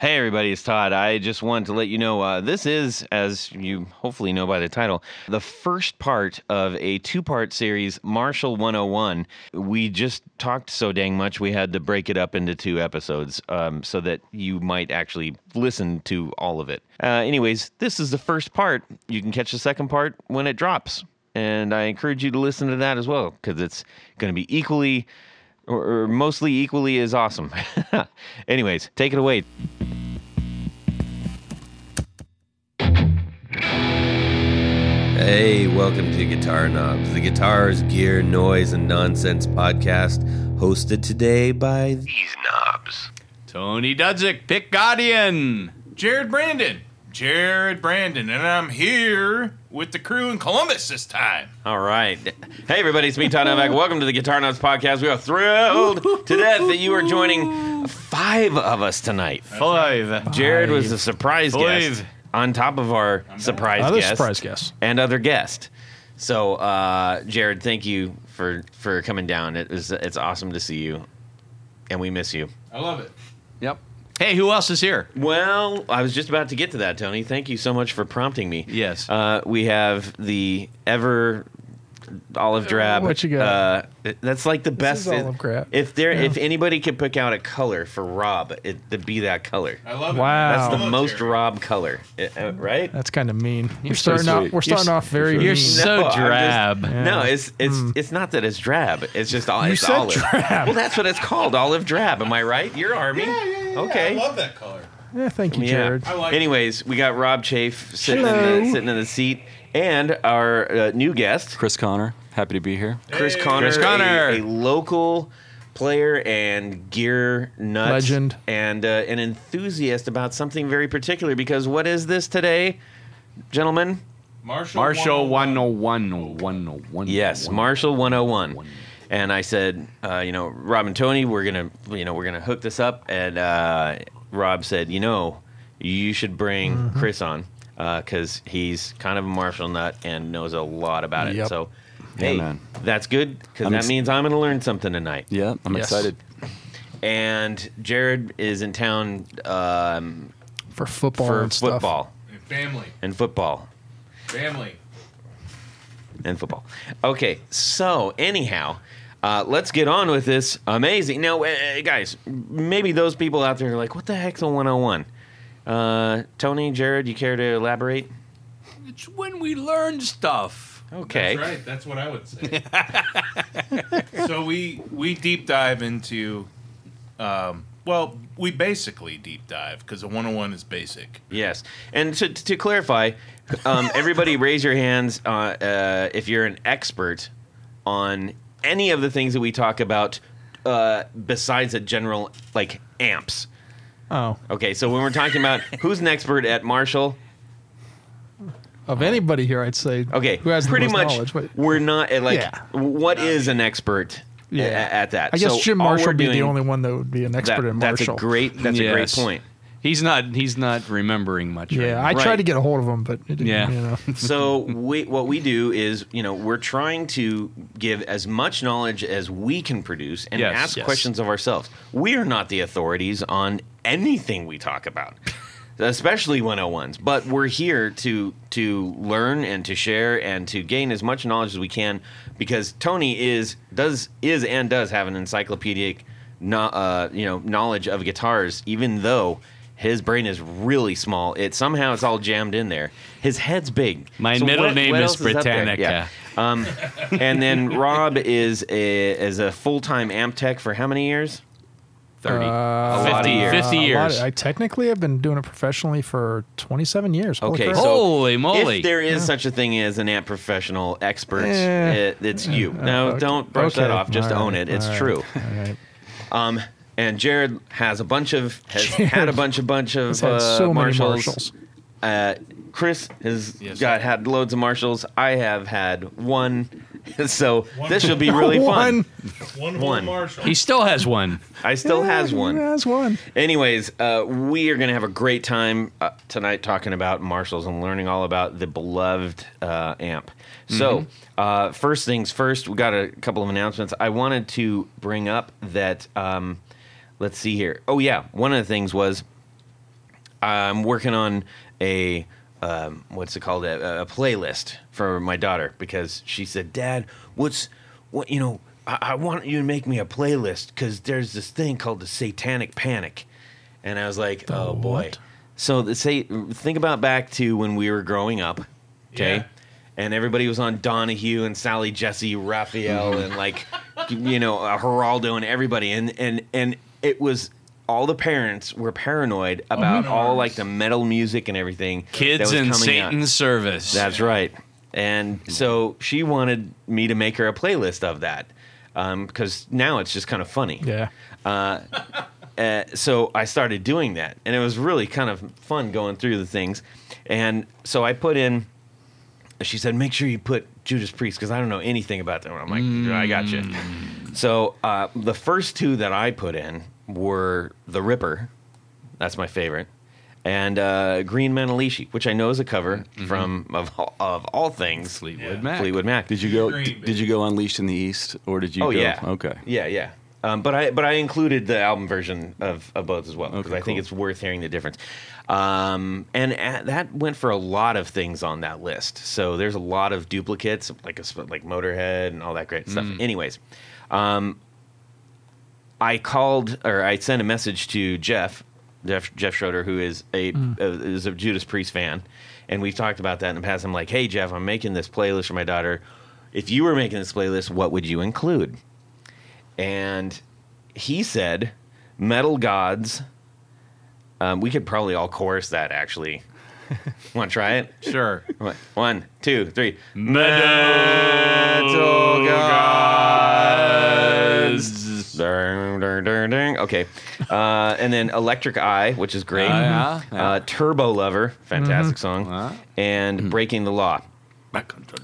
Hey, everybody, it's Todd. I just wanted to let you know uh, this is, as you hopefully know by the title, the first part of a two part series, Marshall 101. We just talked so dang much, we had to break it up into two episodes um, so that you might actually listen to all of it. Uh, anyways, this is the first part. You can catch the second part when it drops. And I encourage you to listen to that as well because it's going to be equally or, or mostly equally as awesome. Anyways, take it away. Hey, welcome to Guitar Knobs, the guitars, gear, noise, and nonsense podcast, hosted today by these knobs. Tony Dudzik, Pick Guardian. Jared Brandon. Jared Brandon, and I'm here with the crew in Columbus this time. All right. Hey, everybody, it's me, Todd Novak. Welcome to the Guitar Knobs podcast. We are thrilled to death that you are joining five of us tonight. Five. Jared was a surprise Five. guest on top of our surprise Other guest surprise guests. and other guest. So, uh, Jared, thank you for for coming down. It was it's awesome to see you, and we miss you. I love it. Yep. Hey, who else is here? Well, I was just about to get to that, Tony. Thank you so much for prompting me. Yes. Uh, we have the ever olive drab. What you got? Uh, that's like the best. is olive drab. If there, Yeah. if anybody could pick out a color for Rob, it, it'd be that color. I love Wow. it. That's the Hello, most Jared. Rob color, uh, uh, right? That's kind of mean. We're so starting off. We're You're starting off very you're mean. so I'm just- drab. No, it's it's it's not that it's drab. It's just all You it's said olive. drab. Well, that's what it's called, olive drab. Am I right? You're army. Yeah, yeah, yeah. Okay. I love that color. yeah, thank you, Yeah. Jared. I like it. Anyways, we got Rob Chafe sitting in the, sitting in the seat, and our uh, new guest, Chris Connor, happy to be here. Chris Connor, Chris Connor. A, a local player and gear nut, Legend. and uh, an enthusiast about something very particular. Because what is this today, gentlemen? Marshall. Marshall 101. 101. 101. Yes, Marshall 101. And I said, uh, you know, Rob and Tony, we're gonna, you know, we're gonna hook this up. And uh, Rob said, you know, you should bring Mm-hmm. Chris on because he's kind of a Marshall nut and knows a lot about it. Yep. So, hey, man. that's good because that ex- means I'm gonna learn something tonight. Yeah, I'm Yes. excited. And Jared is in town um, For football for and stuff. football And family. and football. Family. and football. Okay, so anyhow, uh, let's get on with this amazing. Now, uh, guys, maybe those people out there are like, "What the heck's a 101?" Uh, Tony, Jared, you care to elaborate? It's when we learn stuff. Okay. That's right. That's what I would say. so we we deep dive into, um, well, we basically deep dive because a 101 is basic. Yes, and to, to clarify, um, everybody raise your hands uh, uh, if you're an expert on any of the things that we talk about uh, besides a general like amps. Oh, Okay, so when we're talking about who's an expert at Marshall, of anybody here, I'd say. Okay, Who has the pretty most much knowledge? But we're not uh, like Yeah. what is an expert Yeah. a- at that. I guess So Jim all Marshall we're would be the doing- only one that would be an expert that- in That's Marshall. a great. That's a great Yes. point. He's not. He's not remembering much. yeah, right I now. Right. tried to get a hold of him, but it didn't, Yeah. you know. So we, what we do is, you know, we're trying to give as much knowledge as we can produce and Yes, ask yes. questions of ourselves. We are not the authorities on anything we talk about. Especially 101s, but we're here to to learn and to share and to gain as much knowledge as we can because Tony is does is and does have an encyclopedic no, uh, you know knowledge of guitars even though his brain is really small. It somehow it's all jammed in there. His head's big. My So middle what- name what is else up there? Britannica. Yeah. Um, and then Rob is a is a full time amp tech for how many years? 30. Uh, A lot of years. 50 a lot years. of- I technically have been doing it professionally for 27 years. Holy Okay, crap. so Holy moly. if there is such a thing as an amp professional expert, Eh. it, it's you. No, okay. don't brush that Okay, off. Just all own right, it. It's all right, true. all right. Um, and Jared has a bunch of has Jared had a bunch of bunch of He's had uh, so many Marshalls. Marshalls. Uh, Chris has Yes, got had loads of Marshalls. I have had one, so this should be really fun. One. One, One. Marshall. he still has one. I still has one. He has one. Anyways, uh, we are going to have a great time uh, tonight talking about Marshalls and learning all about the beloved uh, amp. So, uh, first things first, we got a couple of announcements. I wanted to bring up that, um, let's see here. Oh, yeah. One of the things was I'm working on a um, what's it called a, a playlist for my daughter because she said, "Dad, what's what you know?" I, I want you to make me a playlist because there's this thing called the Satanic Panic, and I was like, The "Oh boy!" So the, say, think about back to when we were growing up, okay? Yeah. And everybody was on Donahue and Sally Jessy, Raphael, and like, you know, uh, Geraldo and everybody, and and and it was all the parents were paranoid about all like the metal music and everything. Kids was in coming out. Satan's service. That's right. And so she wanted me to make her a playlist of that because now it's just kind of funny. Yeah. Uh, so I started doing that, and it was really kind of fun going through the things. And so I put in. She said, "Make sure you put Judas Priest because I don't know anything about them." I'm like, "I got you." So uh, the first two that I put in were the Ripper. That's my favorite. And uh, Green Manalishi, which I know is a cover from of, all- of all things Fleetwood Yeah. Mac. Fleetwood Mac. Did you go? Green, Did you go Unleashed in the East, or did you? oh go, yeah. Okay. Yeah, yeah. Um, but I but I included the album version of, of both as well because Okay, I think it's worth hearing the difference. Um, and a that went for a lot of things on that list. So there's a lot of duplicates like a, like Motorhead and all that great stuff. Anyways, um, I called or I sent a message to Jeff, Jeff, Jeff Schroeder, who is a uh, is a Judas Priest fan, and we've talked about that in the past. I'm like, hey Jeff, I'm making this playlist for my daughter. If you were making this playlist, what would you include? And he said, "Metal Gods." Um, we could probably all chorus that. Actually, want to try it? Sure. One, two, three. Metal gods. Dun, dun, dun, dun. Okay. Uh, and then Electric Eye, which is great. Uh, yeah, yeah. Uh, Turbo Lover, fantastic song. Uh. And Breaking the Law.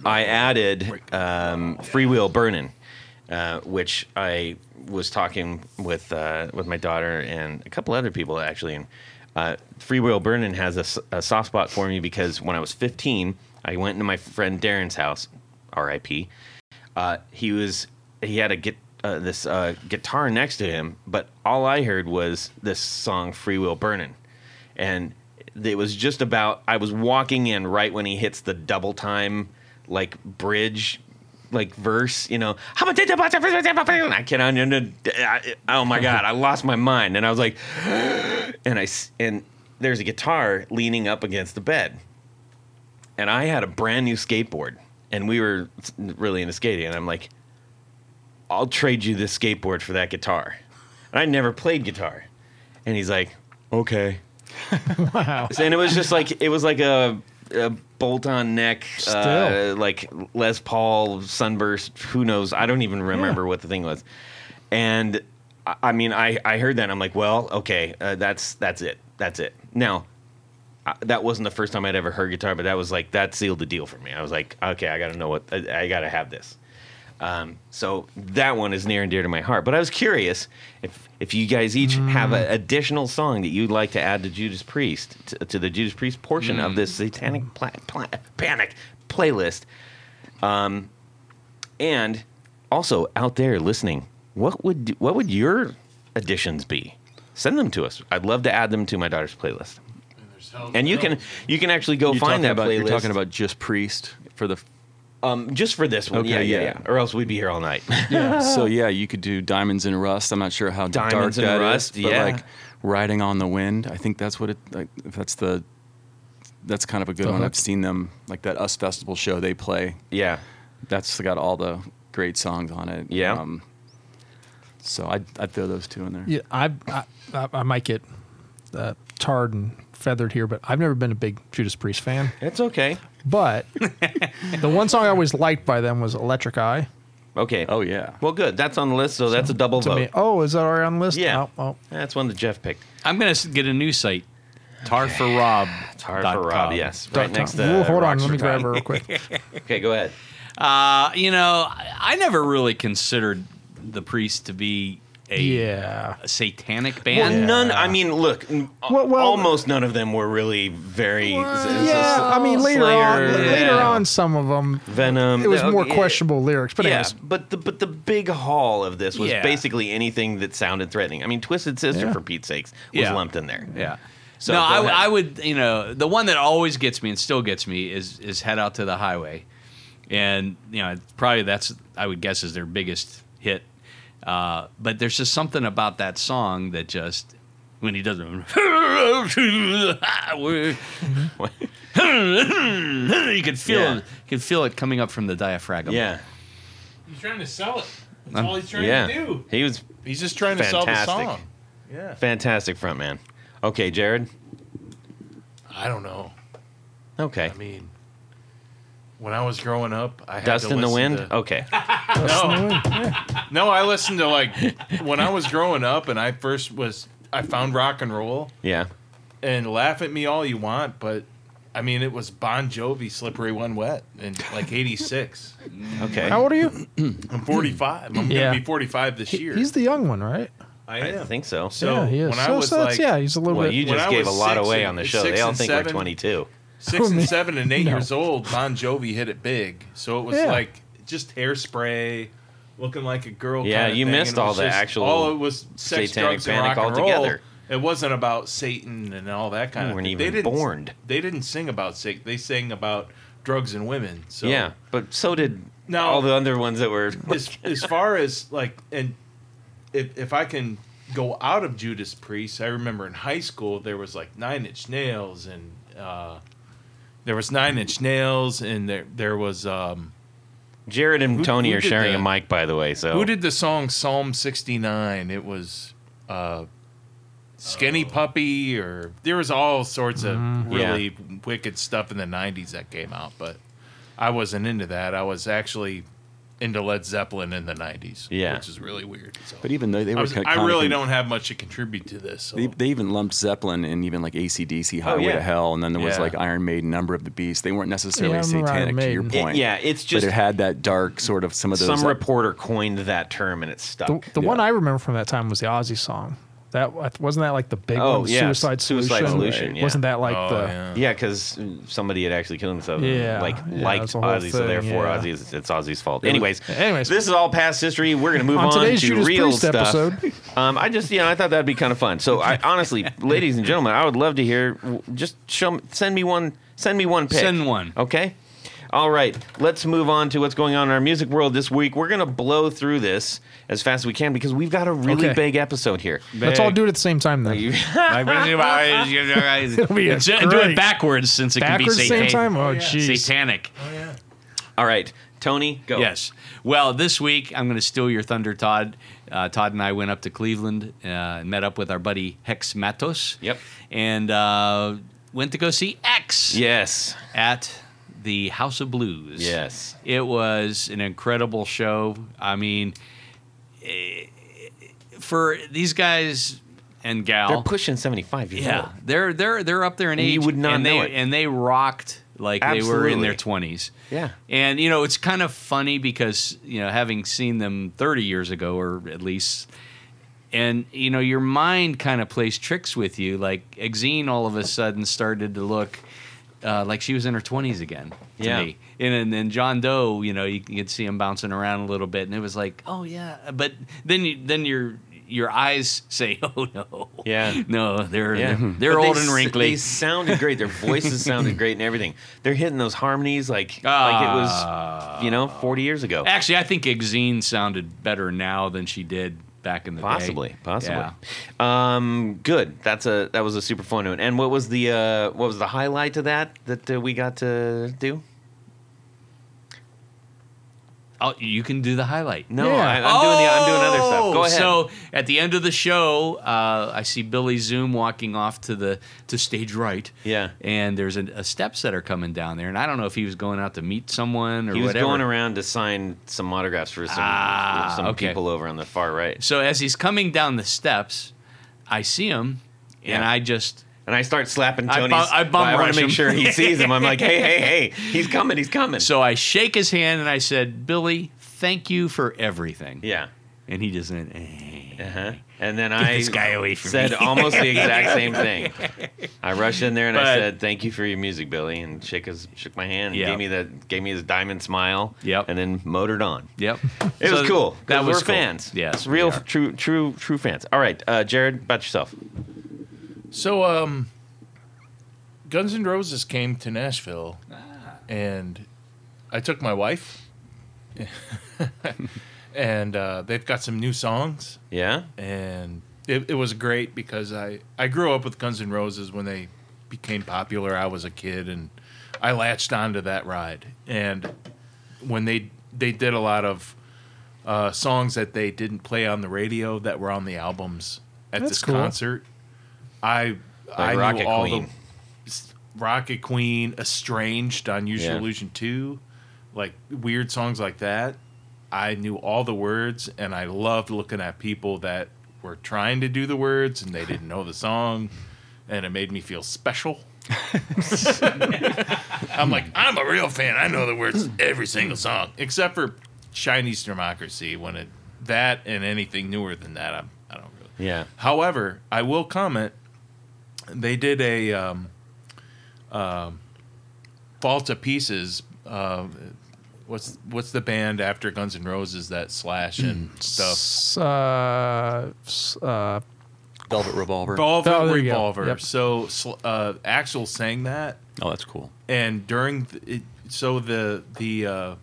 I added um, Freewheel Burnin', uh, which I was talking with uh, with my daughter and a couple other people actually. And uh, Freewheel Burnin' has a, s- a soft spot for me because when I was 15, I went into my friend Darren's house, R.I.P. Uh, he was he had a git, uh, this uh, guitar next to him, but all I heard was this song "Freewheel Burnin'," and it was just about I was walking in right when he hits the double time like bridge like verse, you know. I cannot. Oh my god, I lost my mind, and I was like, and I and there's a guitar leaning up against the bed, and I had a brand new skateboard, and we were really into skating, and I'm like, I'll trade you this skateboard for that guitar, and I never played guitar, and he's like, okay. Wow. And it was just like it was like a, a bolt-on neck, uh, like Les Paul sunburst. Who knows? I don't even remember what the thing was. And I- I mean, I I heard that. and I'm like, well, okay, uh, that's that's it. That's it. Now, I, that wasn't the first time I'd ever heard guitar, but that was like that sealed the deal for me. I was like, okay, I got to know what I, I got to have this. Um, so that one is near and dear to my heart. But I was curious if if you guys each have an additional song that you'd like to add to Judas Priest to, to the Judas Priest portion of this Satanic pla- pla- Panic playlist. Um, and also out there listening, what would what would your additions be? Send them to us. I'd love to add them to my daughter's playlist. And you can you can actually go You're find that about, playlist. You're talking about just Priest for the. Um, just for this one. Okay, yeah, yeah, yeah. yeah. Or else we'd be here all night. So yeah, you could do Diamonds and Rust. I'm not sure how dark Diamonds and that is, Rust, but yeah. like Riding on the Wind. I think that's what it. Like, if that's the. That's kind of a good The one. hook. I've seen them like that Us Festival show they play. yeah. That's got all the great songs on it. Yeah. so I'd, I'd throw those two in there. Yeah, I, I I- I might get uh, tarred and feathered here, but I've never been a big Judas Priest fan. It's okay. But the one song I always liked by them was Electric Eye. Okay. Oh yeah. Well, good. That's on the list, so that's a double To vote. me, oh, is that already on the list? Yeah. Oh, oh. That's one that Jeff picked. I'm gonna get a new site. Tar for Rob. It's hard for Rob. Yes, right next com. to. Ooh, hold on, let me grab Time. her real quick. Okay, go ahead. Uh, you know, I, I never really considered the priest to be a, Yeah. a satanic Well, band. none. I mean, look. n- Well- well- almost none of them were really very. s- s- Yeah, I mean later on, Slayer, later yeah. on, some of them Venom. it was uh, more yeah. questionable lyrics. But yeah, anyways, but the but the big haul of this was Yeah. basically anything that sounded threatening. I mean, Twisted Sister, Yeah. for Pete's sakes, was Yeah. lumped in there. Yeah. So no, go I, ahead. I would. You know, the one that always gets me and still gets me is is head out to the highway, and you know, probably that's I would guess is their biggest hit. Uh, but there's just something about that song that just when he does it, you can feel Yeah. you could feel it coming up from the diaphragm. Yeah. He's trying to sell it. That's all he's trying Yeah. to do. He was He's just trying to sell the Fantastic. song. Yeah. fantastic front man. Okay, Jared. I don't know. Okay. I mean, when I was growing up, I had Dust to in the listen wind. to- Okay. No, no, I listened to like when I was growing up, and I first was I found rock and roll. Yeah. And laugh at me all you want, but I mean it was Bon Jovi, "Slippery When Wet" in like '86. Okay. How old are you? I'm 45. I'm Yeah. gonna be 45 this year. he's the young one, right? I I am. think so. So yeah, he is. when I so, was so that's- like yeah, he's a little Well, bit. you when just I gave a was lot six away and- on the show. six They all and think seven- we're 22. Six and seven and eight No. years old, Bon Jovi hit it big. So it was Yeah. like just hairspray, looking like a girl. Yeah, you thing, missed all was the just- actual All it was sex, satanic drugs, and panic rock and roll. altogether. It wasn't about Satan and all that kind We of. weren't thing. even they didn't, born. They didn't sing about Satan. They sang about drugs and women. So yeah, but so did Now- all the other ones that were. as, as far as like and if if I can go out of Judas Priest, I remember in high school there was like Nine Inch Nails and uh, there was Nine Inch Nails and there there was um, Jared and Who- Tony who are sharing the- a mic, by the way. So who did the song Psalm sixty nine? It was uh, Skinny Puppy or there was all sorts of really wicked stuff in the nineties that came out, but I wasn't into that. I was actually into Led Zeppelin in the nineties. Yeah. which is really weird. So. But even though they I, were, was- kind I of really don't have much to contribute to this. So. They, they even lumped Zeppelin and even like ACDC, oh, Highway yeah. to Hell, and then there was like Iron Maiden, Number of the Beast. They weren't necessarily Yeah, I remember Iron satanic to your Maiden. It- point. yeah, it's but just it had that dark sort of some of those. some reporter coined that term and it stuck. The, the one I remember from that time was the Ozzy song. That wasn't that like the big Oh, one, yeah, Suicide Solution. Suicide Solution, yeah. Wasn't that like oh, the? yeah. yeah, because somebody had actually killed himself. Yeah, like yeah, liked that's the whole Ozzy, so therefore yeah. Ozzy is, it's Ozzy's fault. Anyways, Anyways. this is all past history. We're gonna move On on, to Judas real Priest stuff. episode. Um, I just, you know, I thought that'd be kind of fun. So, I honestly, ladies and gentlemen, I would love to hear. Just show, send me one, send me one pick. Send one. Okay. All right, let's move on to what's going on in our music world this week. We're gonna blow through this as fast as we can because we've got a really Okay. big episode here. Let's all do it at the same time then. You- do be a it do great- it backwards since it Backwards can be the same time. Oh, jeez. satanic. all right, Tony, go. Yes. Well, this week I'm going to steal your thunder, Todd. Uh, Todd and I went up to Cleveland uh, and met up with our buddy Hex Matos. Yep. And uh, went to go see X Yes. at the House of Blues. Yes. It was an incredible show. I mean, eh, for these guys and gal, They're pushing seventy-five years yeah, old. they're they're they're up there in And age. you would not and know they, it. And they rocked like they were in their twenties. Yeah. And you know, it's kind of funny because you know, having seen them 30 years ago, or at least, and you know, your mind kind of plays tricks with you. Like Exene, all of a sudden started to look uh, like she was in her 20s again to Yeah. me. And, and then John Doe, you know, you, you could see him bouncing around a little bit, and it was like, oh yeah. But then you, then your your eyes say, oh no, Yeah. no, they're Yeah, they're, they're But they old and wrinkly. They sounded great. Their voices sounded great and everything. They're hitting those harmonies like like it was, you know, forty years ago. Actually, I think Exene sounded better now than she did back in the Possibly, day. possibly. Yeah. Um, good. That's a that was a super fun one. And what was the uh, what was the highlight to that that uh, we got to do? Oh, you can do the highlight. No, Yeah. I, I'm doing the I'm doing other stuff. Go Oh, ahead. So at the end of the show, uh, I see Billy Zoom walking off to the to stage right. Yeah. And there's a, a steps that are coming down there, and I don't know if he was going out to meet someone or he was whatever. going around to sign some autographs for some Ah, for some okay. people over on the far right. So as he's coming down the steps, I see him, and I just And I start slapping I bu- I bum I want to make sure he sees him. I'm like, hey, hey, hey, he's coming, he's coming. so I shake his hand and I said, Billy, thank you for everything. yeah. And he just went. "Eh." Uh-huh. And then I this guy away from said almost the exact same thing. I rushed in there and I said, "Thank you for your music, Billy," and shook his shook my hand, and Yep. gave me the gave me his diamond smile, Yep. and then motored on. Yep. It was cool. That was we're cool. fans. Yes, real, true, true, true fans. All right, uh, Jared, about yourself. So, um, Guns N' Roses came to Nashville, and I took my wife, and uh, they've got some new songs, Yeah. and it, it was great because I I grew up with Guns N' Roses when they became popular. I was a kid, and I latched onto that ride. And when they they did a lot of uh, songs that they didn't play on the radio that were on the albums at That's this cool. concert, I I Rocket knew all Queen. the Rocket Queen, Estranged on Your Yeah. Illusion two, like weird songs like that. I knew all the words, and I loved looking at people that were trying to do the words and they didn't know the song, and it made me feel special. I'm like, I'm a real fan. I know the words every single song, except for Chinese Democracy. When it that and anything newer than that, I'm, I don't really. Yeah. However, I will comment. They did a um, um, Fall to Pieces. Uh, what's what's the band after Guns N' Roses that Slash and stuff? S- uh, s- uh, Velvet Revolver. Velvet Oh, there you go. Revolver. Yep. So sl- uh, Axl sang that, oh, that's cool. and during the, it, so the the uh,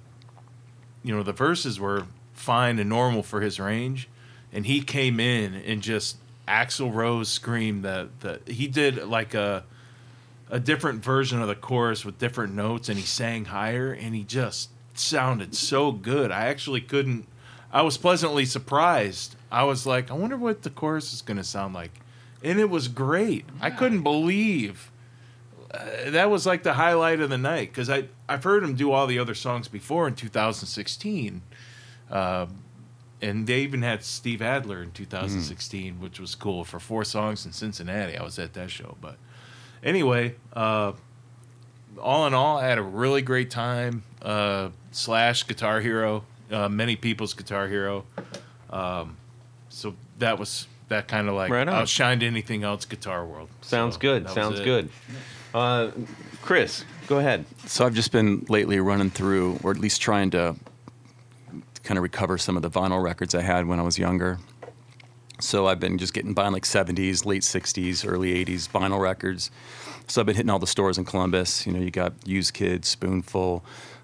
you know the verses were fine and normal for his range, and he came in and just Axl Rose screamed that the he did like a a different version of the chorus with different notes, and he sang higher, and he just sounded so good. I actually couldn't. I was pleasantly surprised. I was like, I wonder what the chorus is going to sound like, and it was great. I couldn't believe uh, that was like the highlight of the night because I I've heard him do all the other songs before in 2016, uh, and they even had Steve Adler in 2016, which was cool for four songs in Cincinnati. I was at that show, but anyway, uh, all in all, I had a really great time. Uh, slash Guitar Hero, uh, many people's Guitar Hero. Um, so that was that kind of like Right outshined anything else Guitar World. Sounds So good. Sounds good. Uh, Chris, go ahead. So I've just been lately running through, or at least trying to kind of recover some of the vinyl records I had when I was younger. So I've been just getting buying like 70s, late 60s, early 80s vinyl records. So I've been hitting all the stores in Columbus. You know, you got Used Kids, Spoonful,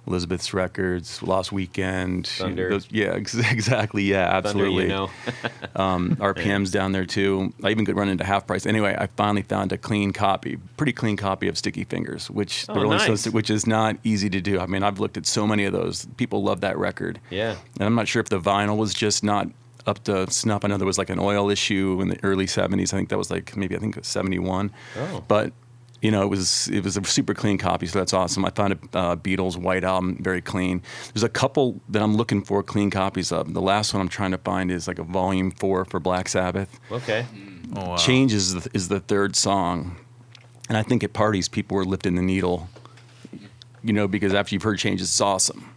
Elizabeth's Records, Lost Weekend. you know, those- yeah, ex- exactly. Yeah, Thunder, absolutely. you know. um, RPM's down there too. I even could run into half price. Anyway, I finally found a clean copy, pretty clean copy of Sticky Fingers, which Oh, the Rolling nice. Stones, which is not easy to do. I mean, I've looked at so many of those. People love that record. Yeah. And I'm not sure if the vinyl was just not up to snuff. I know there was like an oil issue in the early 70s. I think that was like maybe I think 71. Oh. But you know, it was it was a super clean copy, so that's awesome. I found a uh, Beatles White Album very clean. There's a couple that I'm looking for clean copies of. The last one I'm trying to find is like a Volume Four for Black Sabbath. Okay. Oh, wow. Changes is the, is the third song, and I think at parties people were lifting the needle, you know, because after you've heard Changes, it's awesome.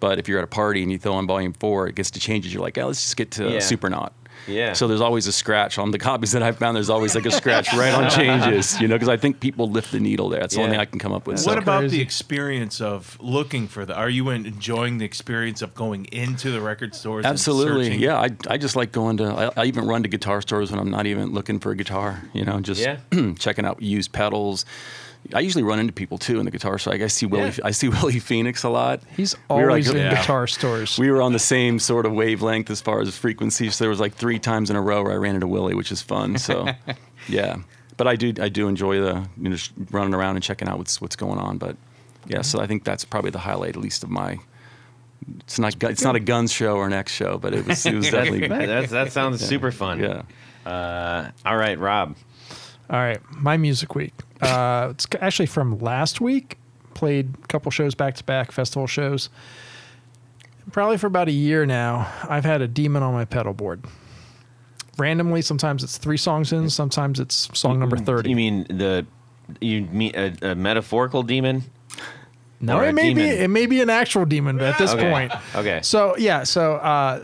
But if you're at a party and you throw on Volume Four, it gets to Changes. You're like, oh, let's just get to Yeah. Supernaut. Yeah. So there's always a scratch on the copies that I found. There's always like a scratch right on changes, you know, because I think people lift the needle there. That's the only thing I can come up with. What So- about the experience of looking for the? Are you enjoying the experience of going into the record stores? Absolutely, searching? yeah. I, I just like going to. I, I even run to guitar stores when I'm not even looking for a guitar. You know, just Yeah. checking out used pedals. I usually run into people too in the guitar store. Like I see Willie. Yeah. I see Willie Phoenix a lot. he's We were always like- in Yeah. guitar stores. We were on the same sort of wavelength as far as frequency. So there was like three times in a row where I ran into Willie, which is fun. So, yeah. But I do I do enjoy the you know just running around and checking out what's what's going on. But yeah, so I think that's probably the highlight, at least of my. It's not it's not a guns show or an X show, but it was it was definitely That, that's, that sounds super fun. yeah. Uh, all right, Rob. All right, my music week. Uh, it's actually from last week. Played a couple shows back to back, festival shows. Probably for about a year now, I've had a demon on my pedal board. Randomly, sometimes it's three songs in, sometimes it's song number thirty. You mean the you mean a, a metaphorical demon? No, Or a it may be demon. it may be an actual demon at this Okay. point. Okay. So yeah, so uh,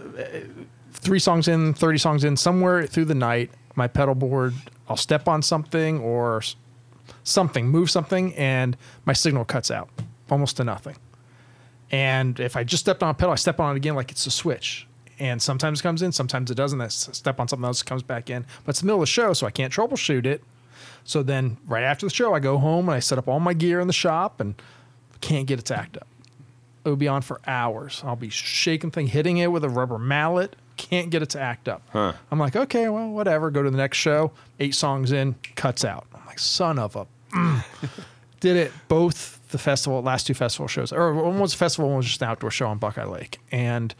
three songs in, thirty songs in, somewhere through the night, my pedal board, I'll step on something or something, move something, and my signal cuts out almost to nothing. And if I just stepped on a pedal, I step on it again like it's a switch. And sometimes it comes in, sometimes it doesn't. I step on something else, comes back in. But it's the middle of the show, so I can't troubleshoot it. So then, right after the show, I go home and I set up all my gear in the shop and can't get it act up. It would be on for hours. I'll be shaking thing, hitting it with a rubber mallet. Can't get it to act up. I'm like, okay, well, whatever. Go to the next show. Eight songs in, cuts out. I'm like, son of a. mm. Did it both the festival, last two festival shows, or one was a festival, one was just an outdoor show on Buckeye Lake, and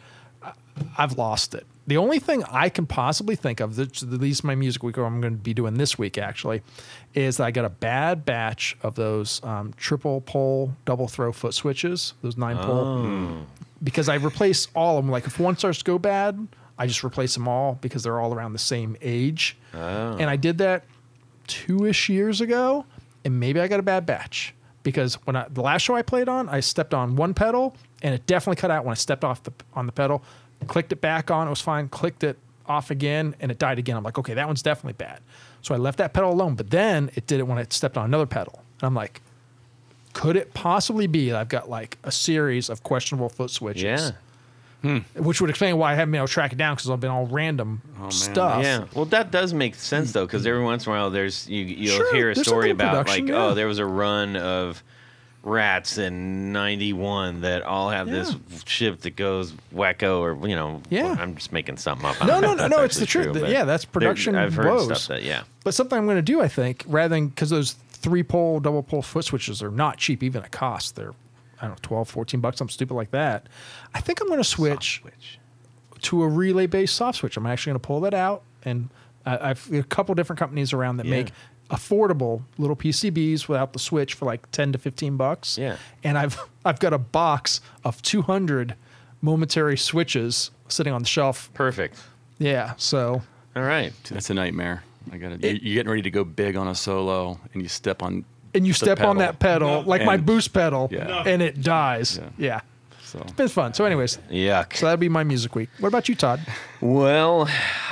I've lost it. The only thing I can possibly think of, at least my music week, or I'm going to be doing this week actually, is that I got a bad batch of those um, triple pole, double throw foot switches, those nine pole, because I replace all of them. Like if one starts to go bad, I just replace them all because they're all around the same age. Oh. And I did that two ish years ago, and maybe I got a bad batch because when I, the last show I played on, I stepped on one pedal and it definitely cut out when I stepped off the on the pedal. Clicked it back on, it was fine. Clicked it off again, and it died again. I'm like, okay, that one's definitely bad. So I left that pedal alone. But then it did it when I stepped on another pedal, and I'm like, could it possibly be that I've got like a series of questionable foot switches? Yeah. Hmm. Which would explain why I haven't been able to track it down because I've been all random oh, man. stuff. Yeah, well, that does make sense though, because every once in a while, there's you you'll Sure, hear a story about like, oh, yeah. oh, there was a run of rats in '91 that all have this Yeah. ship that goes wacko, or you know, Yeah. I'm just making something up. I No, no, no, no, it's the truth. true, Yeah, that's production I've heard woes. stuff that yeah. But something I'm going to do, I think, rather than because those three pole, double pole foot switches are not cheap, even at cost. They're, I don't know, 12, 14 bucks, something stupid like that. I think I'm going to switch Which to a relay based soft switch. I'm actually going to pull that out. And I, I've a couple different companies around that Yeah. make affordable little PCBs without the switch for like 10 to 15 bucks. Yeah. And I've, I've got a box of 200 momentary switches sitting on the shelf. perfect. Yeah. So All right. That's a nightmare. I got it. You're, you're getting ready to go big on a solo, and you step on. And you the step on that pedal, like my boost pedal, Yeah. And it dies. Yeah. Yeah. So It's been fun. So, anyways, Yuck. so that'd be my music week. What about you, Todd? well,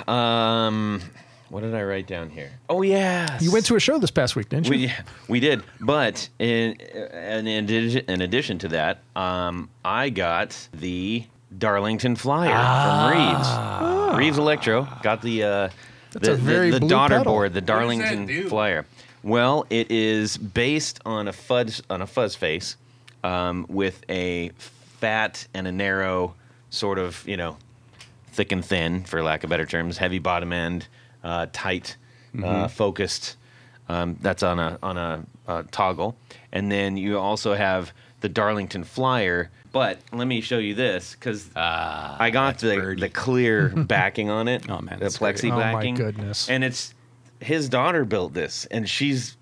um, what did I write down here? Oh yeah, You went to a show this past week, didn't you? We we did, but in in, addition, in addition to that, um, I got the Darlington Flyer from Reeves. Reeves Electro got the uh, the, the, the daughter pedal. board, the does that Darlington do? Flyer. Well, it is based on a fuzz on a fuzz face um, with a fat and a narrow sort of you know thick and thin, for lack of better terms, heavy bottom end, uh, tight, uh, focused. Um, that's on a on a, uh toggle, and then you also have the Darlington Flyer. But let me show you this because I got the the clear backing on it. Oh, man, the that's great. plexi Oh, my goodness. And it's his daughter built this, and she's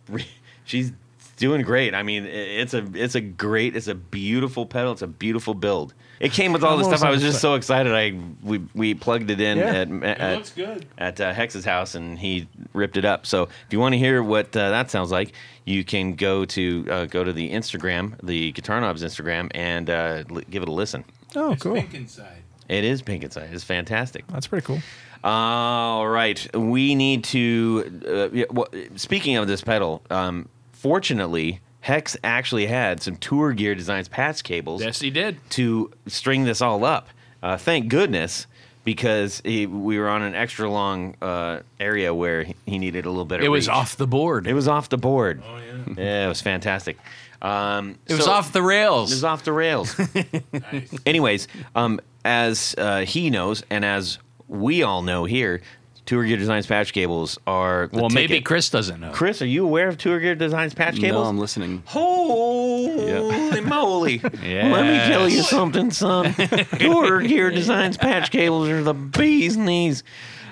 she's doing great. I mean, it's a it's a great, it's a beautiful pedal. It's a beautiful build. It came with all the stuff. I was just so excited. I we we plugged it in Yeah. at It at, looks good. at uh, Hex's house, and he ripped it up. So if you want to hear what uh, that sounds like, you can go to uh, go to the Instagram, the Guitar Knobs Instagram, and uh, li- give it a listen. oh, It's cool. pink inside. It is pink inside. It's fantastic. That's pretty cool. All right, we need to. Uh, yeah, well, speaking of this pedal, um, fortunately, Hex actually had some Tour Gear Designs patch cables Yes, he did. to string this all up. Uh, thank goodness, because he, we were on an extra long uh, area where he- he needed a little bit of. It was reach. off the board. It was off the board. Oh yeah. Yeah, it was fantastic. Um, It was off the rails. It was off the rails. nice. Anyways, um, as uh, he knows, and as we all know here, Tour Gear Designs patch cables are. The well, maybe. Chris doesn't know. Chris, are you aware of Tour Gear Designs patch cables? no, cables? I'm listening. Holy moly! Let me tell you something, son. Tour Gear Designs patch cables are the bee's knees.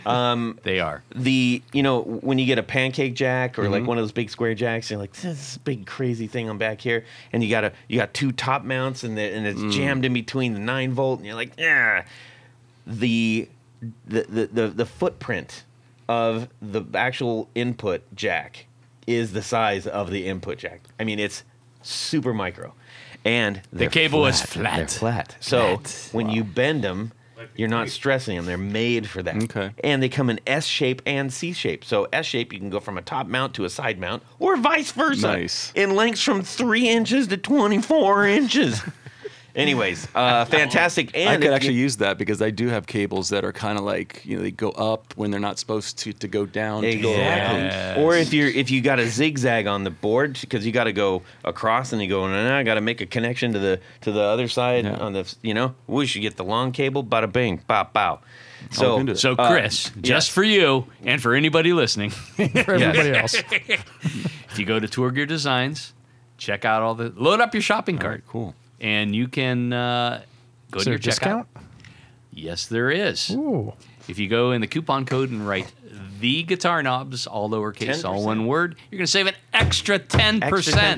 Um, they are. the you know when you get a pancake jack or Mm-hmm. like one of those big square jacks you're like this big crazy thing on back here and you got a you got two top mounts and the, and it's Mm. jammed in between the 9 volt and you're like yeah the the, the the the footprint of the actual input jack is the size of the input jack i mean it's super micro and they're cable is flat. they're flat. flat so Flat. when you bend them you're not stressing them they're made for that Okay. and they come in S shape and C shape. So S shape, you can go from a top mount to a side mount, or vice versa. Nice. In lengths from three inches to twenty-four inches. Anyways, uh, fantastic. And I if could you- actually use that because I do have cables that are kind of like you know they go up when they're not supposed to to go down. To go Exactly. Or if you're if you got a zigzag on the board because you got to go across and you go, no, no, I got to make a connection to the to the other side Yeah. on the you know, we should get the long cable, bada bing, bow bow. So, look into it. So, uh, Chris, just yes. for you and for anybody listening, For everybody else. if you go to Tour Gear Designs, check out all the load up your shopping cart, right, cool. And you can uh, go Is to there your a discount? checkout. Yes, there is. Ooh. If you go in the coupon code and write the guitar knobs, all lowercase, all 10%. one word, you're going to save an extra 10%. extra ten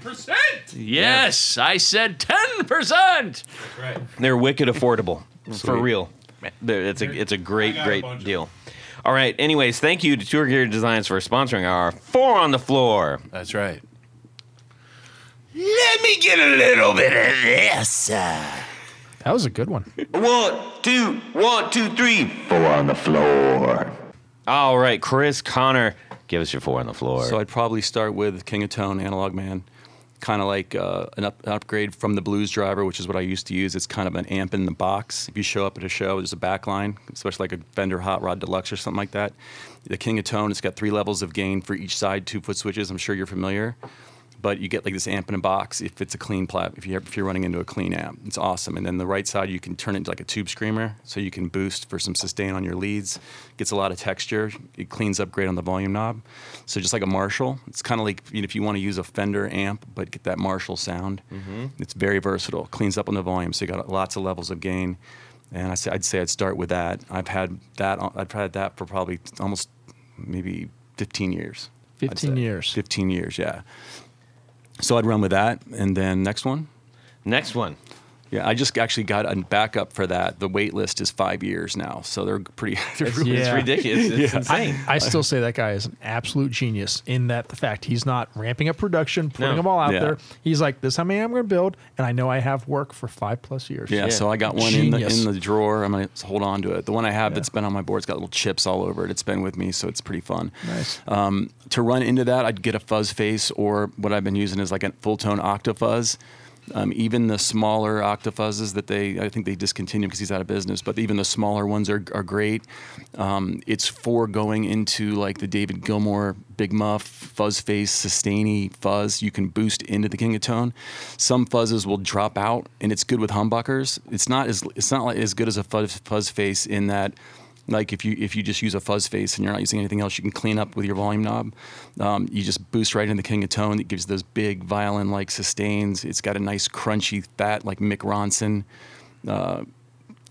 percent. Yes, I said 10%. They're wicked affordable for real. It's a it's a great got a great deal. All right. Anyways, thank you to Tour Gear Designs for sponsoring our four on the floor. That's right. Let me get a little bit of this. That was a good one. One, two, one, two, three. Four on the floor. All right, Chris Connor, give us your four on the floor. So I'd probably start with King of Tone Analog Man, kind of like uh, an, up, an upgrade from the Blues Driver, which is what I used to use. It's kind of an amp in the box. If you show up at a show, there's a back line, especially like a Fender Hot Rod Deluxe or something like that. The King of Tone, it's got three levels of gain for each side, two foot switches. I'm sure you're familiar. But you get like this amp in a box if it's a clean plat. If you're if you're running into a clean amp, it's awesome. And then the right side you can turn it into like a tube screamer, so you can boost for some sustain on your leads. Gets a lot of texture. It cleans up great on the volume knob. So just like a Marshall, it's kind of like you know, if you want to use a Fender amp but get that Marshall sound. Mm-hmm. It's very versatile. Cleans up on the volume, so you got lots of levels of gain. And I say, I'd say I'd start with that. I've had that. I've had that for probably almost maybe 15 years. 15 years. 15 years, yeah. So I'd run with that, and then next one. Next one. Yeah, I just actually got a backup for that. The wait list is five years now, so they're pretty. They're It's, really, it's Yeah. ridiculous. It's insane. I still say that guy is an absolute genius in that the fact he's not ramping up production, putting No. them all out Yeah. there. He's like, this is how many I'm going to build, and I know I have work for five plus years. Yeah, Yeah. so I got one in the, in the drawer. I'm gonna hold on to it. The one I have Yeah. that's been on my board's got little chips all over it. It's been with me, so it's pretty fun. Nice. Um, to run into that, I'd get a fuzz face, or what I've been using is like a Fulltone octafuzz. Um, even the smaller octafuzzes that they, I think they discontinued because he's out of business. But even the smaller ones are, are great. Um, it's for going into like the David Gilmour Big Muff Fuzz Face Sustainy Fuzz. You can boost into the King of Tone. Some fuzzes will drop out, and it's good with humbuckers. It's not as it's not like as good as a fuzz, fuzz face in that like if you if you just use a fuzz face and you're not using anything else, you can clean up with your volume knob. Um, you just boost right into the king of tone. It gives those big violin like sustains. It's got a nice crunchy fat like Mick Ronson uh,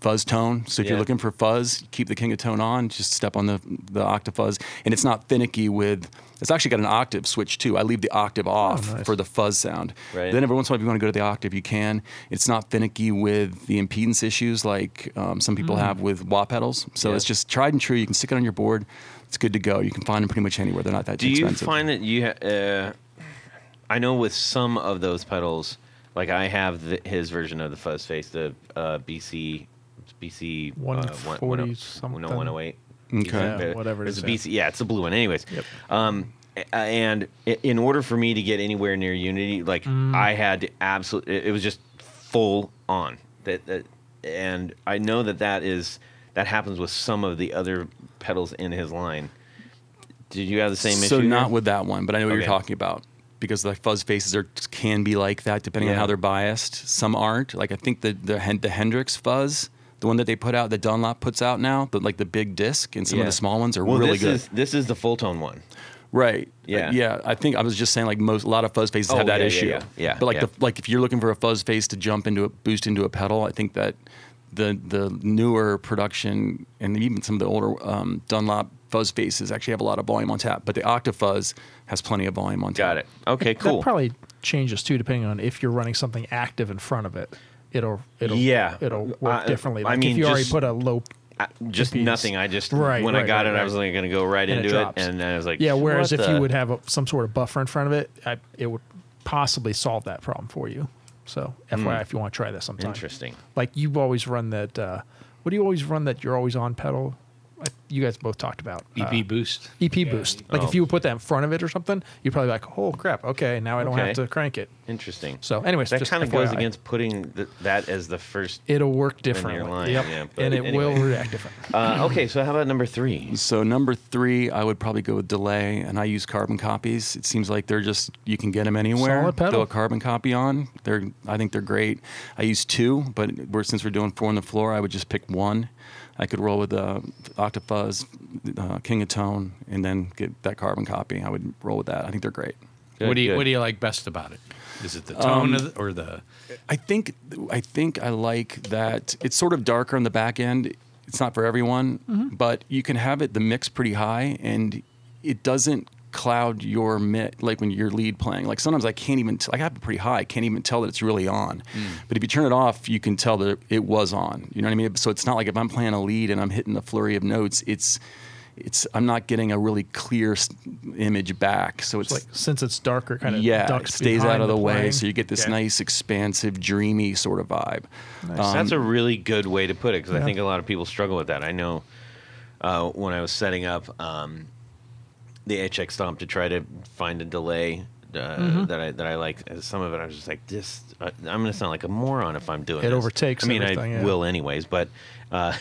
fuzz tone. So if Yeah. you're looking for fuzz, keep the king of tone on. Just step on the the octafuzz, and it's not finicky with. It's actually got an octave switch too. I leave the octave off nice. for the fuzz sound. Right. Then every once in a while, if you want to go to the octave, you can. It's not finicky with the impedance issues like um, some people have with wah pedals. So Yeah. it's just tried and true. You can stick it on your board. It's good to go. You can find them pretty much anywhere. They're not that Do too you expensive. find that you? Ha- uh, I know with some of those pedals, like I have the, his version of the fuzz face, the uh, BC BC uh, 140 something. No, 108. Okay. Yeah, whatever it it's is, a BC. Yeah, it's a blue one. Anyways, Yep. um, and in order for me to get anywhere near Unity, like Mm. I had to absolutely, it, it was just full on. That, that, and I know that that is that happens with some of the other pedals in his line. Did you have the same so issue? not here? with that one, but I know what Okay. you're talking about because the fuzz faces are can be like that depending on how they're biased. Some aren't. Like I think the the, Hen- the Hendrix fuzz, the one that they put out, that Dunlop puts out now, but like the big disc and some of the small ones are well, really this good. Is, this is the Fulltone one. Right. Yeah. Yeah. I think I was just saying like most a lot of fuzz faces Oh, have that yeah, yeah, issue. yeah. Yeah, But like yeah. the like if you're looking for a fuzz face to jump into a boost into a pedal, I think that the the newer production and even some of the older um, Dunlop fuzz faces actually have a lot of volume on tap. But the Octafuzz has plenty of volume on tap. Got it. Okay, cool. That cool. probably changes too, depending on if you're running something active in front of it. It'll it'll Yeah. it'll work differently. I Like mean, if you already put a low I- just piece. nothing. I just Right, when I got right, it, I was like going to go right and into it, drops. and then I was like, yeah. Whereas if the- you would have a, some sort of buffer in front of it, I, it would possibly solve that problem for you. So FYI, if you want to try that sometime. Interesting. Like you always run that. Uh, what do you always run that you're always on pedal? I- you guys both talked about uh, EP boost. EP boost. Like Oh. if you would put that in front of it or something, you'd probably be like, oh crap, okay, now I don't Okay. have to crank it. Interesting. So, anyways, that kind of goes against putting th- that as the first. It'll work your differently. line, yep. yeah, and it will react different. Uh, okay, so how about number three? So number three, I would probably go with delay, and I use carbon copies. It seems like they're just you can get them anywhere. Solid pedal. Throw a carbon copy on. They're I think they're great. I use two, but we're, since we're doing four on the floor, I would just pick one. I could roll with uh, Octafuzz, uh, King of Tone, and then get that carbon copy. I would roll with that. I think they're great. Good, what do you good. What do you like best about it? Is it the tone Um, of the, or the? I think I think I like that it's sort of darker on the back end. It's not for everyone, but you can have it the mix pretty high, and it doesn't cloud your mit like when you're lead playing. Like sometimes I can't even t- like I have it pretty high. I can't even tell that it's really on. But if you turn it off, you can tell that it was on. You know what I mean? So it's not like if I'm playing a lead and I'm hitting the flurry of notes, it's it's I'm not getting a really clear image back. So it's, It's like since it's darker, kind of yeah, it stays out of the, way, so you get this Okay. nice, expansive, dreamy sort of vibe. Um, That's a really good way to put it because I think a lot of people struggle with that. I know uh, when I was setting up um, the HX Stomp to try to find a delay uh, Mm-hmm. that I that I like, some of it I was just like, this. Uh, I'm going to sound like a moron if I'm doing It this. overtakes I mean, everything, I yeah. will anyways, but uh,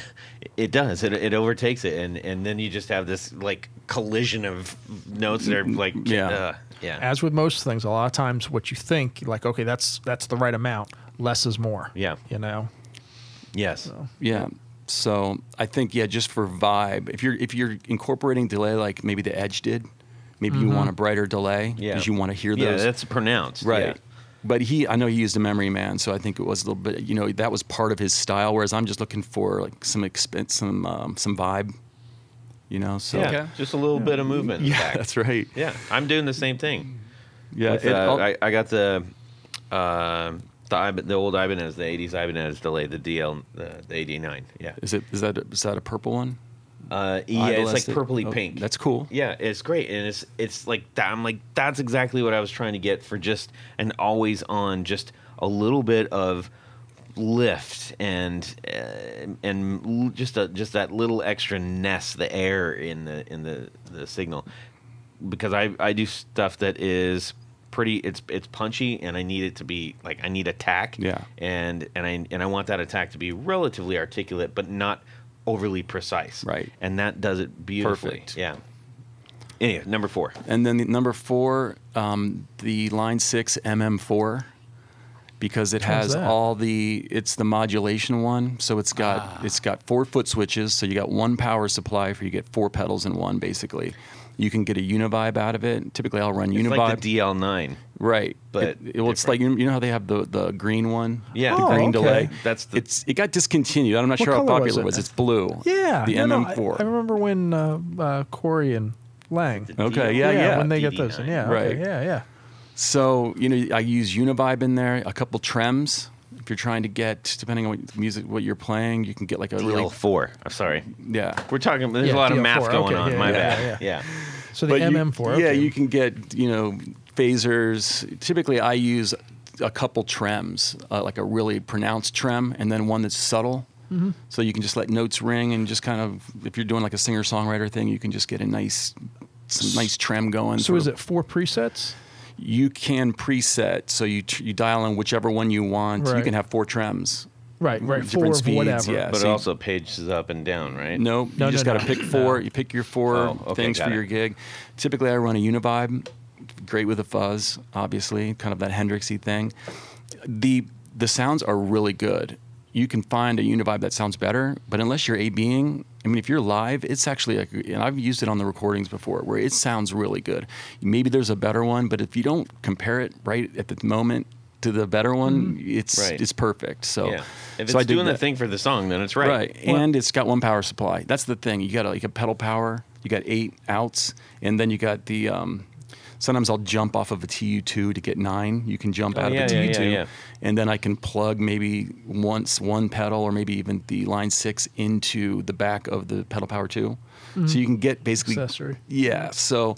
it does. It, it overtakes it, and and then you just have this like collision of notes that are like, Yeah. uh, yeah, As with most things, a lot of times what you think, like, okay, that's that's the right amount. Less is more. Yeah. You know. yes, Yeah. So I think yeah, just for vibe, if you're if you're incorporating delay like maybe the Edge did, maybe you want a brighter delay yeah, because you want to hear Yeah, those. that's pronounced, right. yeah. But he, I know he used a memory man, so I think it was a little bit. You know, that was part of his style. Whereas I'm just looking for like some expense, some um, some vibe. You know, so Yeah, Okay. just a little bit of movement. yeah, back. that's right. Yeah, I'm doing the same thing. Yeah, With, it- uh, I'll- I, I got the uh, the the old Ibanez, the '80s Ibanez delay, the DL, the, the '89. Yeah, is it is that is that a purple one? uh, yeah, it's like purpley Oh, pink. That's cool. Yeah, it's great, and it's it's like that. I'm like that's exactly what I was trying to get for just an always on, just a little bit of lift and uh, and just a, just that little extra ness, the air in the in the the signal, because I I do stuff that is pretty it's it's punchy and I need it to be like I need attack Yeah. and and I and I want that attack to be relatively articulate but not overly precise Right. and that does it beautifully Perfect. yeah anyway number four And then the number four, um, the line six MM4, because it Which has all the it's the modulation one. So it's got Ah. it's got four foot switches. So you got one power supply for you get four pedals in one basically. You can get a univibe out of it. Typically, I'll run it's univibe. like the DL9 right, but it, it- well, it's like you, you know how they have the, the green one. Yeah. the Oh, green okay. delay. That's the- it's it got discontinued. I'm not What sure how color was popular it it? was. It's blue. Yeah. the no, no, I- MM4. I, remember when uh, uh, Corey and Lang. Okay, yeah, yeah. When they get those, in. Yeah, Right. okay, yeah, yeah. So you know, I use Univibe in there, a couple trems. If you're trying to get, depending on what music what you're playing, you can get like a really DL4 I'm sorry yeah. we're talking there's Yeah, a lot of DL4, math going okay, on yeah, my yeah, bad yeah, yeah, So the But you- MM4. yeah, okay. you can get you know phasers. Typically, I use a couple trems, uh, like a really pronounced trem, and then one that's subtle. Mm-hmm. So you can just let notes ring, and just kind of, if you're doing like a singer songwriter thing, you can just get a nice, some nice trem going. So sort is it four presets? You can preset, so you tr- you dial in whichever one you want. You can have four trems. Right, right. Four of speeds, whatever. yeah. but so it you- also pages up and down right No, No, you just no, got to no. pick four. No. You pick your four Oh, okay, things for it. your gig. Typically, I run a Univibe, great with a fuzz, obviously, kind of that Hendrixy thing. The the sounds are really good. You can find a Univibe that sounds better, but unless you're A-Being, I mean, if you're live, it's actually, like, and I've used it on the recordings before, where it sounds really good. Maybe there's a better one, but if you don't compare it right at the moment to the better one, it's Right. it's perfect. So, yeah if so I it's doing the thing for the song then it's right Right. And it's got one power supply. That's the thing. You got like a pedal power. You got eight outs, and then you got the. Um, sometimes I'll jump off of a TU2 to get nine. You can jump Oh, out yeah, of a yeah, TU2, yeah, yeah. and then I can plug maybe once one pedal or maybe even the line six into the back of the pedal power 2 So you can get basically Accessory. Yeah. So,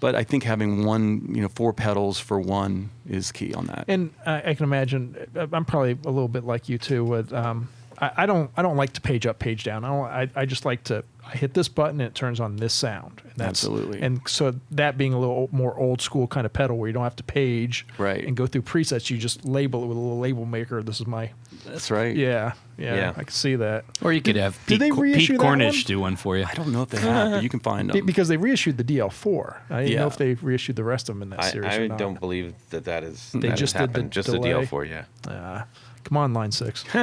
but I think having one, you know, four pedals for one is key on that. And I, I can imagine. uh, I'm probably a little bit like you too. With um, I, I don't I don't like to page up, page down. I don't. I, I just like to. I hit this button and it turns on this sound. And that's, Absolutely. And so that being a little more old school kind of pedal where you don't have to page Right. and go through presets, you just label it with a little label maker. This is my That's right. yeah yeah. Yeah. I can see that Or you could have Did Pete, they reissue Pete that Cornish one? do one for you. I don't know if they have, but you can find them. because they reissued the DL4. I didn't know if they reissued the rest of them in that I, series. I or don't believe that that is. They that has just did the just delay. the DL4, yeah. Ah, come on, line six.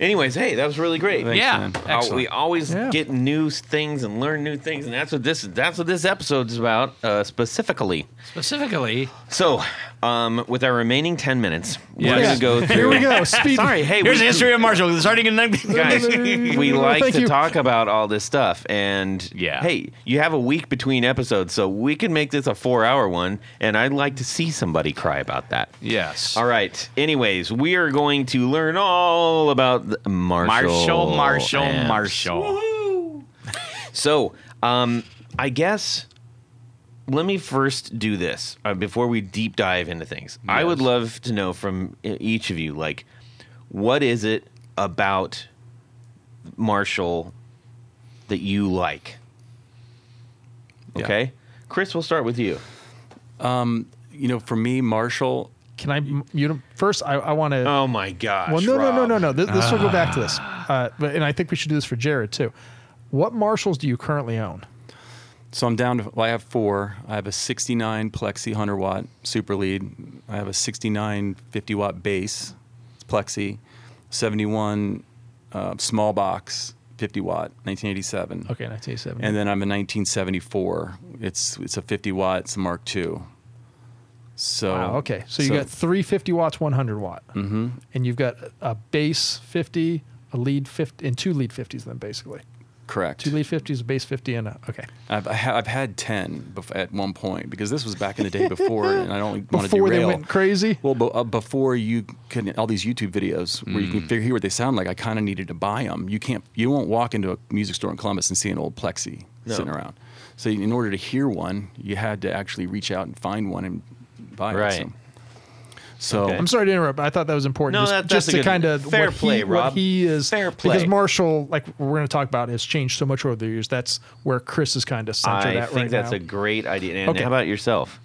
Anyways, hey, that was really great. Thanks, Yeah. man. Uh, we always Yeah. get new things and learn new things, and that's what this that's what this episode is about uh, specifically. Specifically, So, um, with our remaining ten minutes, Yeah. we're gonna go through. Here we go. Speed. Sorry, hey, here's we, the history of Marshall. Starting in guys, we like Thank to you. talk about all this stuff, and Yeah. hey, you have a week between episodes, so we can make this a four-hour one, and I'd like to see somebody cry about that. Yes. All right. Anyways, we are going to learn all about the Marshall. Marshall, Marshall, amps. Marshall. So, um, I guess let me first do this uh, before we deep dive into things. I would love to know from each of you, like, what is it about Marshall that you like? Yeah. Okay, Chris, we'll start with you. you know, for me, Marshall, Can I? You know, first, I, I want to. Oh my gosh! well, no, no, no, Rob. no, no. This, this will go back to this. Uh, but and I think we should do this for Jared too. What Marshalls do you currently own? So I'm down to, well, I have four. I have a 69 Plexi 100 watt super lead. I have a 69 50 watt bass, it's Plexi, 71 uh, small box 50 watt 1987. Okay, 1987. And then I'm a 1974. It's it's a 50 watt. It's a Mark II. So wow. Okay, so you got three 50 watts, 100 watt, mm-hmm. and you've got a base 50, a lead 50, and two lead 50s. Then basically, correct. two lead 50s, a base 50, and a okay. I've I ha- I've had 10 bef- at one point because this was back in the day before, and I don't want to derail. Before they went crazy. Well, but, uh, before you can all these YouTube videos where you can figure, hear what they sound like, I kind of needed to buy them. You can't, you won't walk into a music store in Columbus and see an old Plexi No. sitting around. So in order to hear one, you had to actually reach out and find one and buy Right. it. So, so Okay. I'm sorry to interrupt, but I thought that was important. No, just, that- that's just a to good- kind of fair what play, he, Rob. What he is Fair play because. Marshall, like we're going to talk about, has changed so much over the years. That's where Chris is kind of centered I at think right that's now. a great idea. And Okay. how about yourself?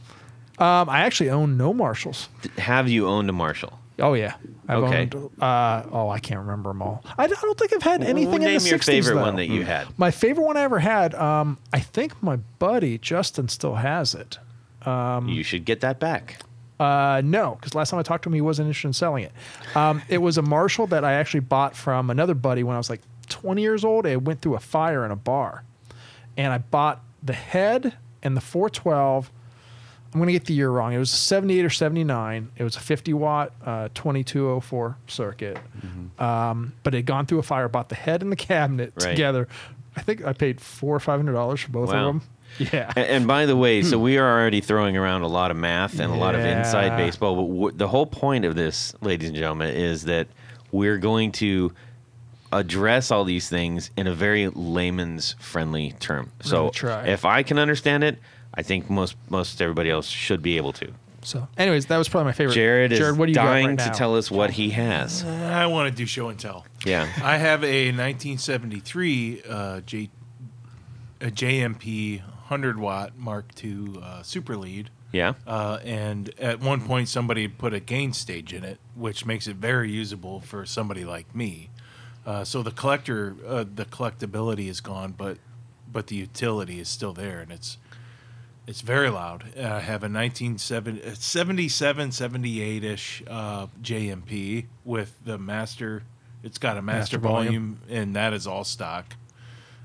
um, I actually own no Marshalls. Have you owned a Marshall? Oh yeah, I've Okay. owned. Uh, oh, I can't remember them all. I don't I don't think I've had anything Well, in name the your 60s, favorite though. one that you had. My favorite one I ever had. Um, I think my buddy Justin still has it. Um, you should get that back. Uh, no, because last time I talked to him, he wasn't interested in selling it. Um, it was a Marshall that I actually bought from another buddy when I was like 20 years old. It went through a fire in a bar, and I bought the head and the 412. I'm gonna get the year wrong. It was 78 or 79. It was a 50 watt uh, 2204 circuit, um, but it had gone through a fire. Bought the head and the cabinet Right. together. I think I paid four or five hundred dollars for both Wow. of them. Yeah. And, and by the way, so we are already throwing around a lot of math and a lot of inside Yeah. baseball. But w- the whole point of this, ladies and gentlemen, is that we're going to address all these things in a very layman's friendly term. So gonna try. if I can understand it, I think most most everybody else should be able to. So, anyways, that was probably my favorite. Jared is Jared, what do you got dying right to now? tell us what he has. I want to do show and tell. Yeah. I have a 1973 uh, J, a JMP 100 watt Mark II uh, Super Lead. Yeah. Uh, and at one point, somebody put a gain stage in it, which makes it very usable for somebody like me. Uh, so the collector, uh, the collectability is gone, but but the utility is still there, and it's it's very loud. Uh, I have a 1977, 78 ish uh, JMP with the master. It's got a master, Master volume. volume, and that is all stock.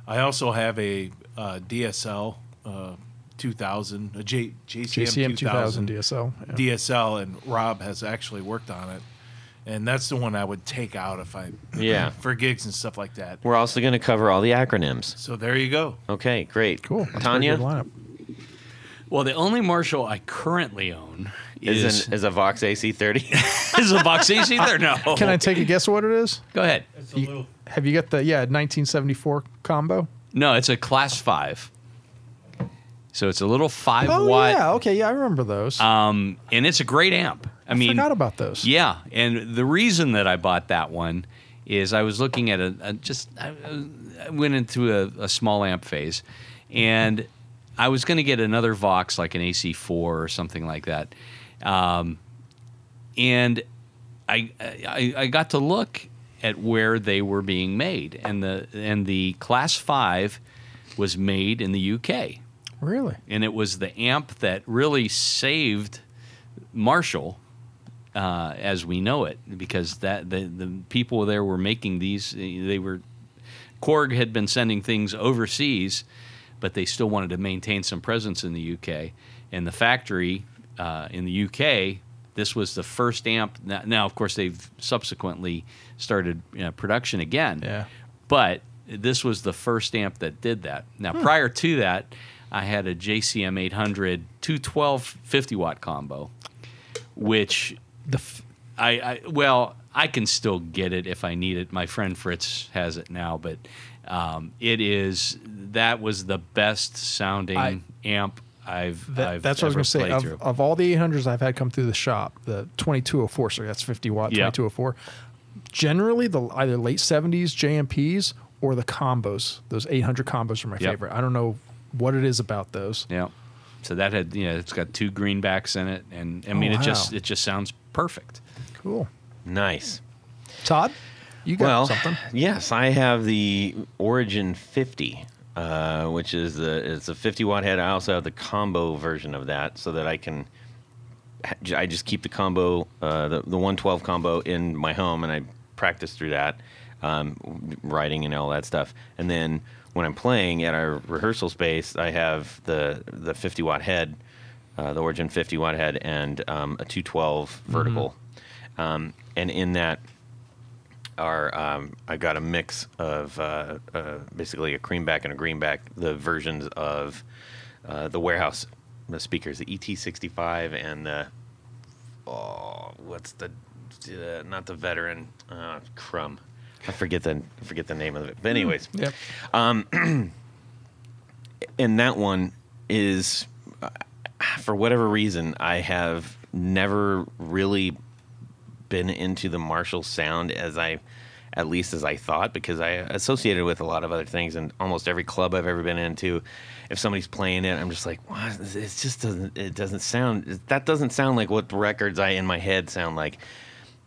I also have a uh, DSL uh, 2000, a J, JCM, JCM 2000 2000 DSL. yeah. DSL, and Rob has actually worked on it, and that's the one I would take out if I Yeah. for gigs and stuff like that. We're also going to cover all the acronyms. So there you go. Okay, great. Cool. That's Tony. Well, the only Marshall I currently own is is an, is a Vox AC30. is a Vox AC. There, no. Can I take a guess what it is? Go ahead. You- have you got the yeah 1974 combo? No, it's a class five. So it's a little five Oh watt, yeah, okay, yeah, I remember those. um, and it's a great amp. I, I mean, forgot about those. yeah, and the reason that I bought that one is I was looking at a, a just I, I went into a, a small amp phase, and I was going to get another Vox like an AC4 or something like that, um, and I, I I got to look at where they were being made, and the and the Class Five was made in the UK, Really? and it was the amp that really saved Marshall uh, as we know it, because that the the people there were making these. They were Korg had been sending things overseas, but they still wanted to maintain some presence in the UK. And the factory uh, in the UK, this was the first amp. Now, now, of course, they've subsequently started you know, production again. Yeah. But this was the first amp that did that. Now, prior to that, I had a JCM 800 212 50 watt combo, which The f- I, I well, I can still get it if I need it. My friend Fritz has it now, but um, it is that was the best sounding I- amp I've. that, I've that's what I was going to say. Of, of all the 800s I've had come through the shop, the 2204, so that's 50 watt, Yeah. 2204. Generally, the either late 70s JMPs or the combos. Those 800 combos are my Yep. favorite. I don't know what it is about those. yeah. So that had you know it's got two greenbacks in it, and I mean Oh, it just it just sounds perfect. Cool. Nice. Todd, you got well, something? yes, I have the Origin 50, uh, which is the it's a 50 watt head. I also have the combo version of that, so that I can. I just keep the combo, uh, the the 112 combo in my home, and I practice through that, um, writing and all that stuff. And then when I'm playing at our rehearsal space, I have the the 50 watt head, uh, the Origin 50 watt head, and um, a 212 vertical. Um, and in that are um, I got a mix of uh, uh, basically a creamback and a greenback, the versions of uh, the warehouse the speakers, the ET65 and the oh, what's the uh, not the veteran uh, crumb. I forget the I forget the name of it. But anyways, Yep. and that one is uh, for whatever reason I have never really been into the Marshall sound as I at least as I thought because I associated it with a lot of other things and almost every club I've ever been into if somebody's playing it I'm just like it just doesn't it doesn't sound that doesn't sound like what the records I in my head sound like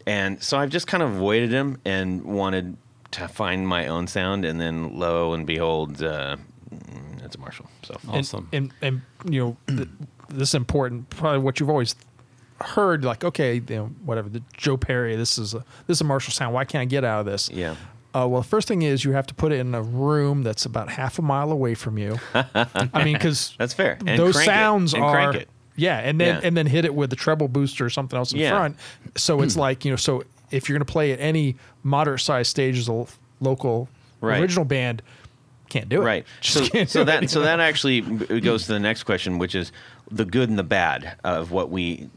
and so I've just kind of avoided them and wanted to find my own sound and then lo and behold uh, mm, it's a Marshall so Awesome. And, and, and you know, th- this is important. Probably what you've always heard, like, okay, you know, whatever. The Joe Perry, this is a this is a Marshall sound. Why can't I get out of this? yeah Uh, well, the first thing is you have to put it in a room that's about half a mile away from you. I mean, because That's fair. And those crank it. sounds And are crank it. Yeah, and then Yeah. and then hit it with the treble booster or something else in Yeah. front. So it's hmm. like you know, so if you're going to play at any moderate sized stage as a local Right. original band, can't do it. Right. Just So, so that it. so that actually goes to the next question, which is the good and the bad of what we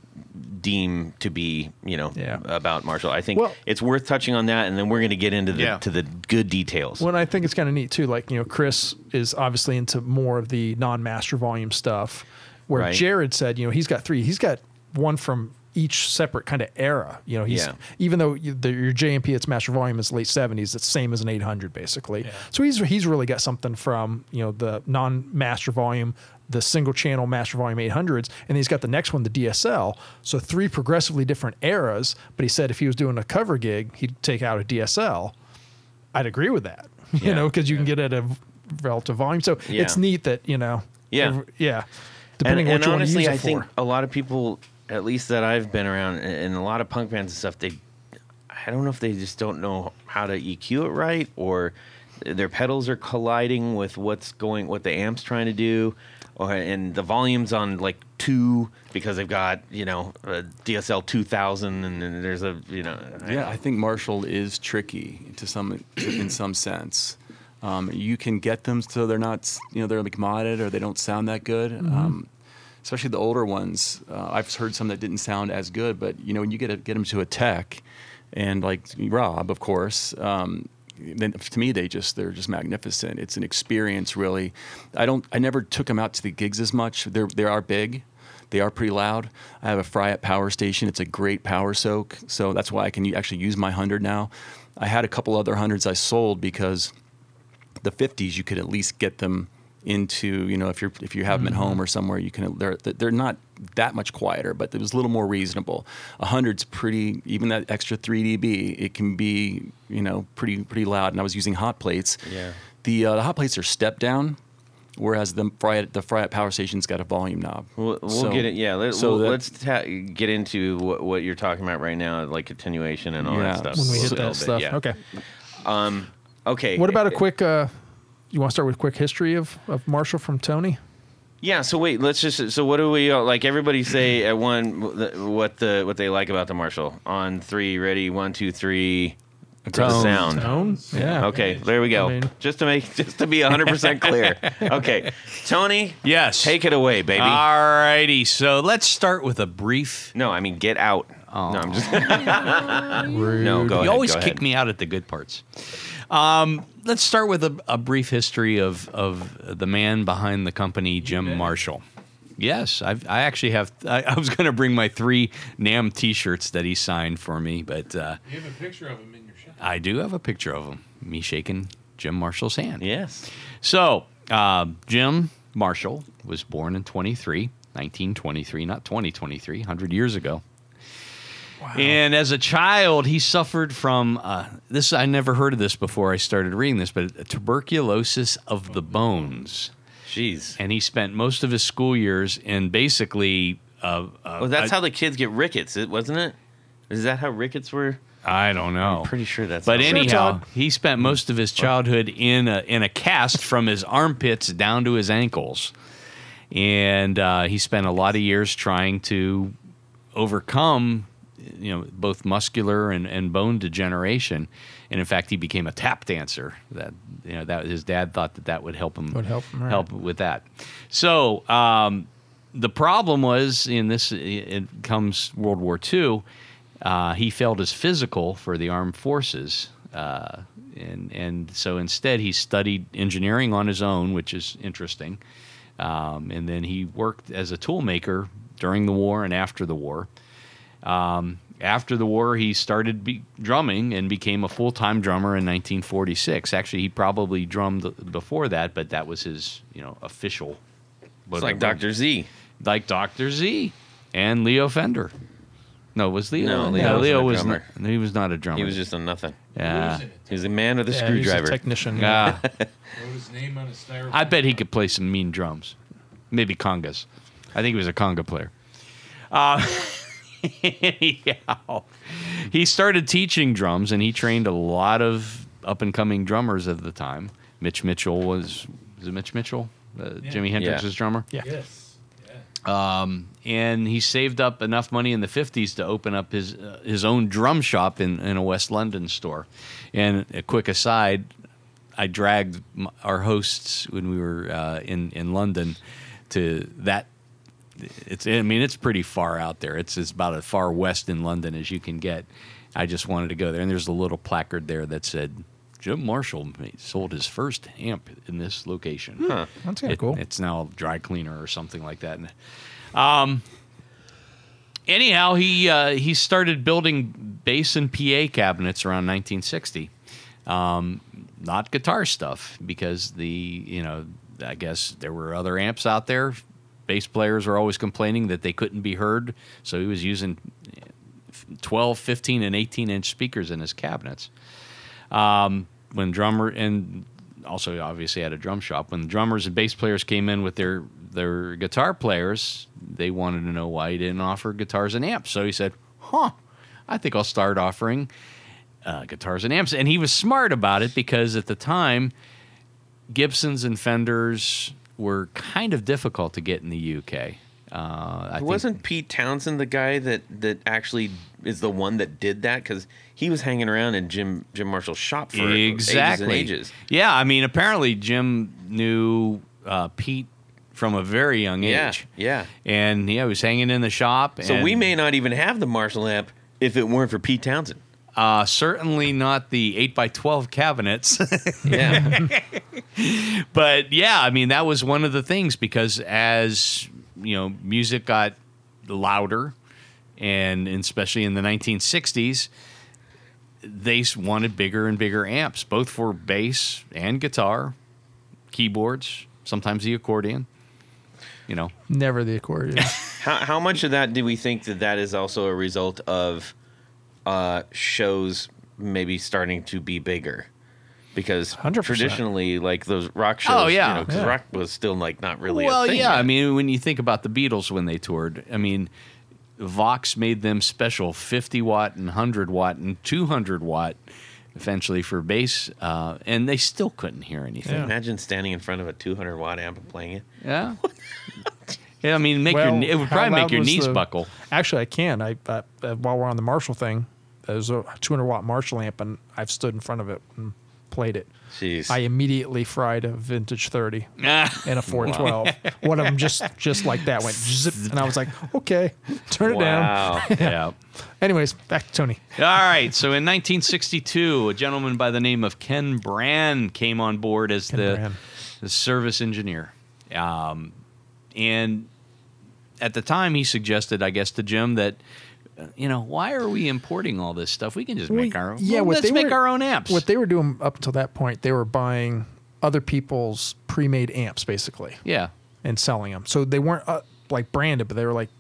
deem to be, you know, Yeah. about Marshall. I think Well- it's worth touching on that, and then we're going to get into the Yeah. to the good details. Well, and I think it's kind of neat too. Like you know, Chris is obviously into more of the non-master volume stuff, where Right. Jared said, you know, he's got three. He's got one from each separate kind of era. You know, he's Yeah. even though you, the, your JMP its master volume is late seventies, it's same as an eight hundred basically. So he's he's really got something from you know the non-master volume. The single channel master volume 800s, and he's got the next one, the DSL. So, three progressively different eras. But he said if he was doing a cover gig, he'd take out a DSL. I'd agree with that, you Yeah. know, because you can get it at a relative volume. So Yeah. it's neat that you know, Yeah. every- yeah. And, Depending on and what you want to honestly, use it I for. think a lot of people, at least that I've been around, and and a lot of punk bands and stuff, they, I don't know if they just don't know how to EQ it right, or their pedals are colliding with what's going, what the amp's trying to do, or and the volumes on like two because they've got you know a DSL two thousand, and then there's a you know Yeah, I think Marshall is tricky to some in some sense. Um, you can get them so they're not, you know, they're like modded or they don't sound that good. Um, especially the older ones. Uh, I've heard some that didn't sound as good, but you know, when you get a, get them to a tech, and like Rob, of course, um, then to me they just they're just magnificent. It's an experience, really. I don't, I never took them out to the gigs as much. They're they are big. They are pretty loud. I have a Fryette power station. It's a great power soak, so that's why I can actually use my hundred now. I had a couple other hundreds I sold because the 50s you could at least get them into you know if you're if you have them at home or somewhere you can they're they're not that much quieter but it was a little more reasonable a hundred's pretty even that extra 3 db it can be you know pretty pretty loud and i was using hot plates Yeah. the, uh, the hot plates are step down whereas the Fryette the Fryette power station's got a volume knob We'll, we'll So- get it. Yeah, let, so we'll, let's ta- get into what, what you're talking about right now, like attenuation and all Yeah. that stuff. when we hit little that bit, stuff. yeah. Okay. Okay. What about a quick? Uh, you want to start with a quick history of, of Marshall from Tony? Yeah. So wait, let's just. So what do we like? Everybody say at one what the what they like about the Marshall on three. Ready? One, two, three. The Tone. sound. Tone. Yeah. Okay, there we go. I mean- just to make, just to be 100% clear. Okay, Tony, Yes. take it away, baby. All righty. So let's start with a brief. no, I mean get out. No, I'm just. no, go you ahead. always go kick ahead. me out at the good parts. Um, let's start with a, a brief history of, of the man behind the company, Jim Marshall. Yes, I've, I actually have. I, I was going to bring my three NAMM T-shirts that he signed for me, but uh, You have a picture of him in your shop. I do have a picture of him, me shaking Jim Marshall's hand. Yes. So, uh, Jim Marshall was born in 23, 1923, not 2023, 100 years ago. And as a child, he suffered from uh, this. I never heard of this before I started reading this, but tuberculosis of the bones. Jeez. And he spent most of his school years in basically. Uh, uh, Well, that's I- how the kids get rickets, wasn't it? Is that how rickets were? I don't know. Pretty sure that's. But how- anyhow, Todd. he spent most of his childhood in a, in a cast from his armpits down to his ankles, and uh, he spent a lot of years trying to overcome, you know, both muscular and, and bone degeneration. And in fact, he became a tap dancer. That you know, that his dad thought that that would help him Would help him, right. help with that. So um, the problem was in this. It comes World War II. Uh, he failed his physical for the armed forces, uh, and and so instead he studied engineering on his own, which is interesting. Um, and then he worked as a toolmaker during the war and after the war. Um, after the war, he started be- drumming and became a full time drummer in 1946. Actually, he probably drummed before that, but that was his, you know, official. it's like Doctor Z. like Doctor Z and Leo Fender. No, was Leo? No, Leo yeah, wasn't Leo a was drummer. not, he was not a drummer. He was just a nothing. yeah. He was a man with a Yeah, he's a screwdriver. technician. Ah, Wrote his name on a styrofoam. I bet he could play some mean drums, maybe congas. I think he was a conga player. Uh, anyhow, he started teaching drums, and he trained a lot of up and coming drummers of the time. Mitch Mitchell was was it Mitch Mitchell, uh, Jimi Hendrix's drummer? Yeah. Yes. Yeah. and he saved up enough money in the 50s to open up his uh, his own drum shop in, in a West London store. And a quick aside, I dragged our hosts when we were uh, in in London to that. It's I mean it's pretty far out there. It's it's about as far west in London as you can get. I just wanted to go there, and there's a little placard there that said. Jim Marshall sold his first amp in this location. Huh. That's kind of It- cool. It's now a dry cleaner or something like that. Um, anyhow, he uh, he started building bass and PA cabinets around 1960. Um, not guitar stuff because the you know I guess there were other amps out there. Bass players were always complaining that they couldn't be heard, so he was using 12, 15, and 18 inch speakers in his cabinets um, when drummer and also obviously had a drum shop. When drummers and bass players came in with their their guitar players, they wanted to know why he didn't offer guitars and amps. So he said, "Huh, I think I'll start offering uh, guitars and amps." And he was smart about it because at the time, Gibsons and Fenders were kind of difficult to get in the UK. Uh, I Wasn't Pete Townshend the guy that that actually is the one that did that? Because he was hanging around in Jim Jim Marshall's shop for exactly ages and ages. Yeah, I mean, apparently Jim knew uh, Pete from a very young age. yeah. yeah, and yeah, he was hanging in the shop. So we may not even have the Marshall amp if it weren't for Pete Townshend. Uh, certainly not the eight by twelve cabinets, Yeah, but yeah, I mean that was one of the things because as you know, music got louder, and especially in the 1960s, they wanted bigger and bigger amps, both for bass and guitar, keyboards, sometimes the accordion. You know, Never the accordion. How, how much of that do we think that that is also a result of uh, shows maybe starting to be bigger? Because 100%. traditionally, like those rock shows, Oh, yeah. you know, 'cause Yeah. rock was still like not really. well, a thing yeah. yet. I mean, when you think about the Beatles when they toured, I mean, Vox made them special 50 watt and 100 watt and 200 watt eventually for bass, uh, and they still couldn't hear anything. Yeah. imagine standing in front of a 200 watt amp and playing it. Yeah. yeah, I mean, make Well, your it would probably make your knees the- buckle. Actually, I can. I uh, uh, while we're on the Marshall thing, there's a 200 watt Marshall amp, and I've stood in front of it and played it. Jeez. I immediately fried a vintage 30 Ah. and a 412. One of them just just like that went zip, and I was like, okay, turn it down. wow. yeah. Anyways, back to Tony. All right. So in 1962, a gentleman by the name of Ken Brand came on board as the, the service engineer. Um, and at the time, he suggested, I guess, to Jim that, you know, why are we importing all this stuff? We can just make our own. yeah, well, let's they make were- our own amps. What they were doing up until that point, they were buying other people's pre-made amps, basically, yeah. and selling them. So they weren't uh, like branded, but they were like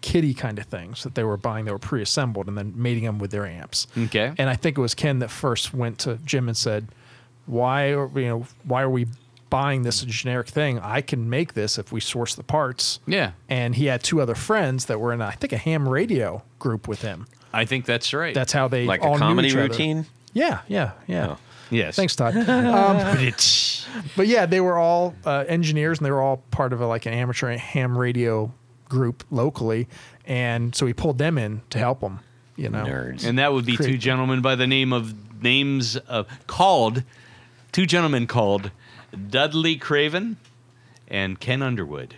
kitty kind of things that they were buying. They were pre-assembled and then mating them with their amps. Okay. And I think it was Ken that first went to Jim and said, "Why are you know why are we buying this generic thing? I can make this if we source the parts." Yeah. And he had two other friends that were in I think a ham radio group with him. I think that's right. That's how they like all a knew comedy each other. routine. Yeah, yeah, yeah. Oh. yes. Thanks, Todd. Um, but yeah, they were all uh, engineers, and they were all part of a, like an amateur ham radio group locally, and so he pulled them in to help him. You know, Nerds. And that would be two gentlemen by the name of names of called two gentlemen called Dudley Craven and Ken Underwood.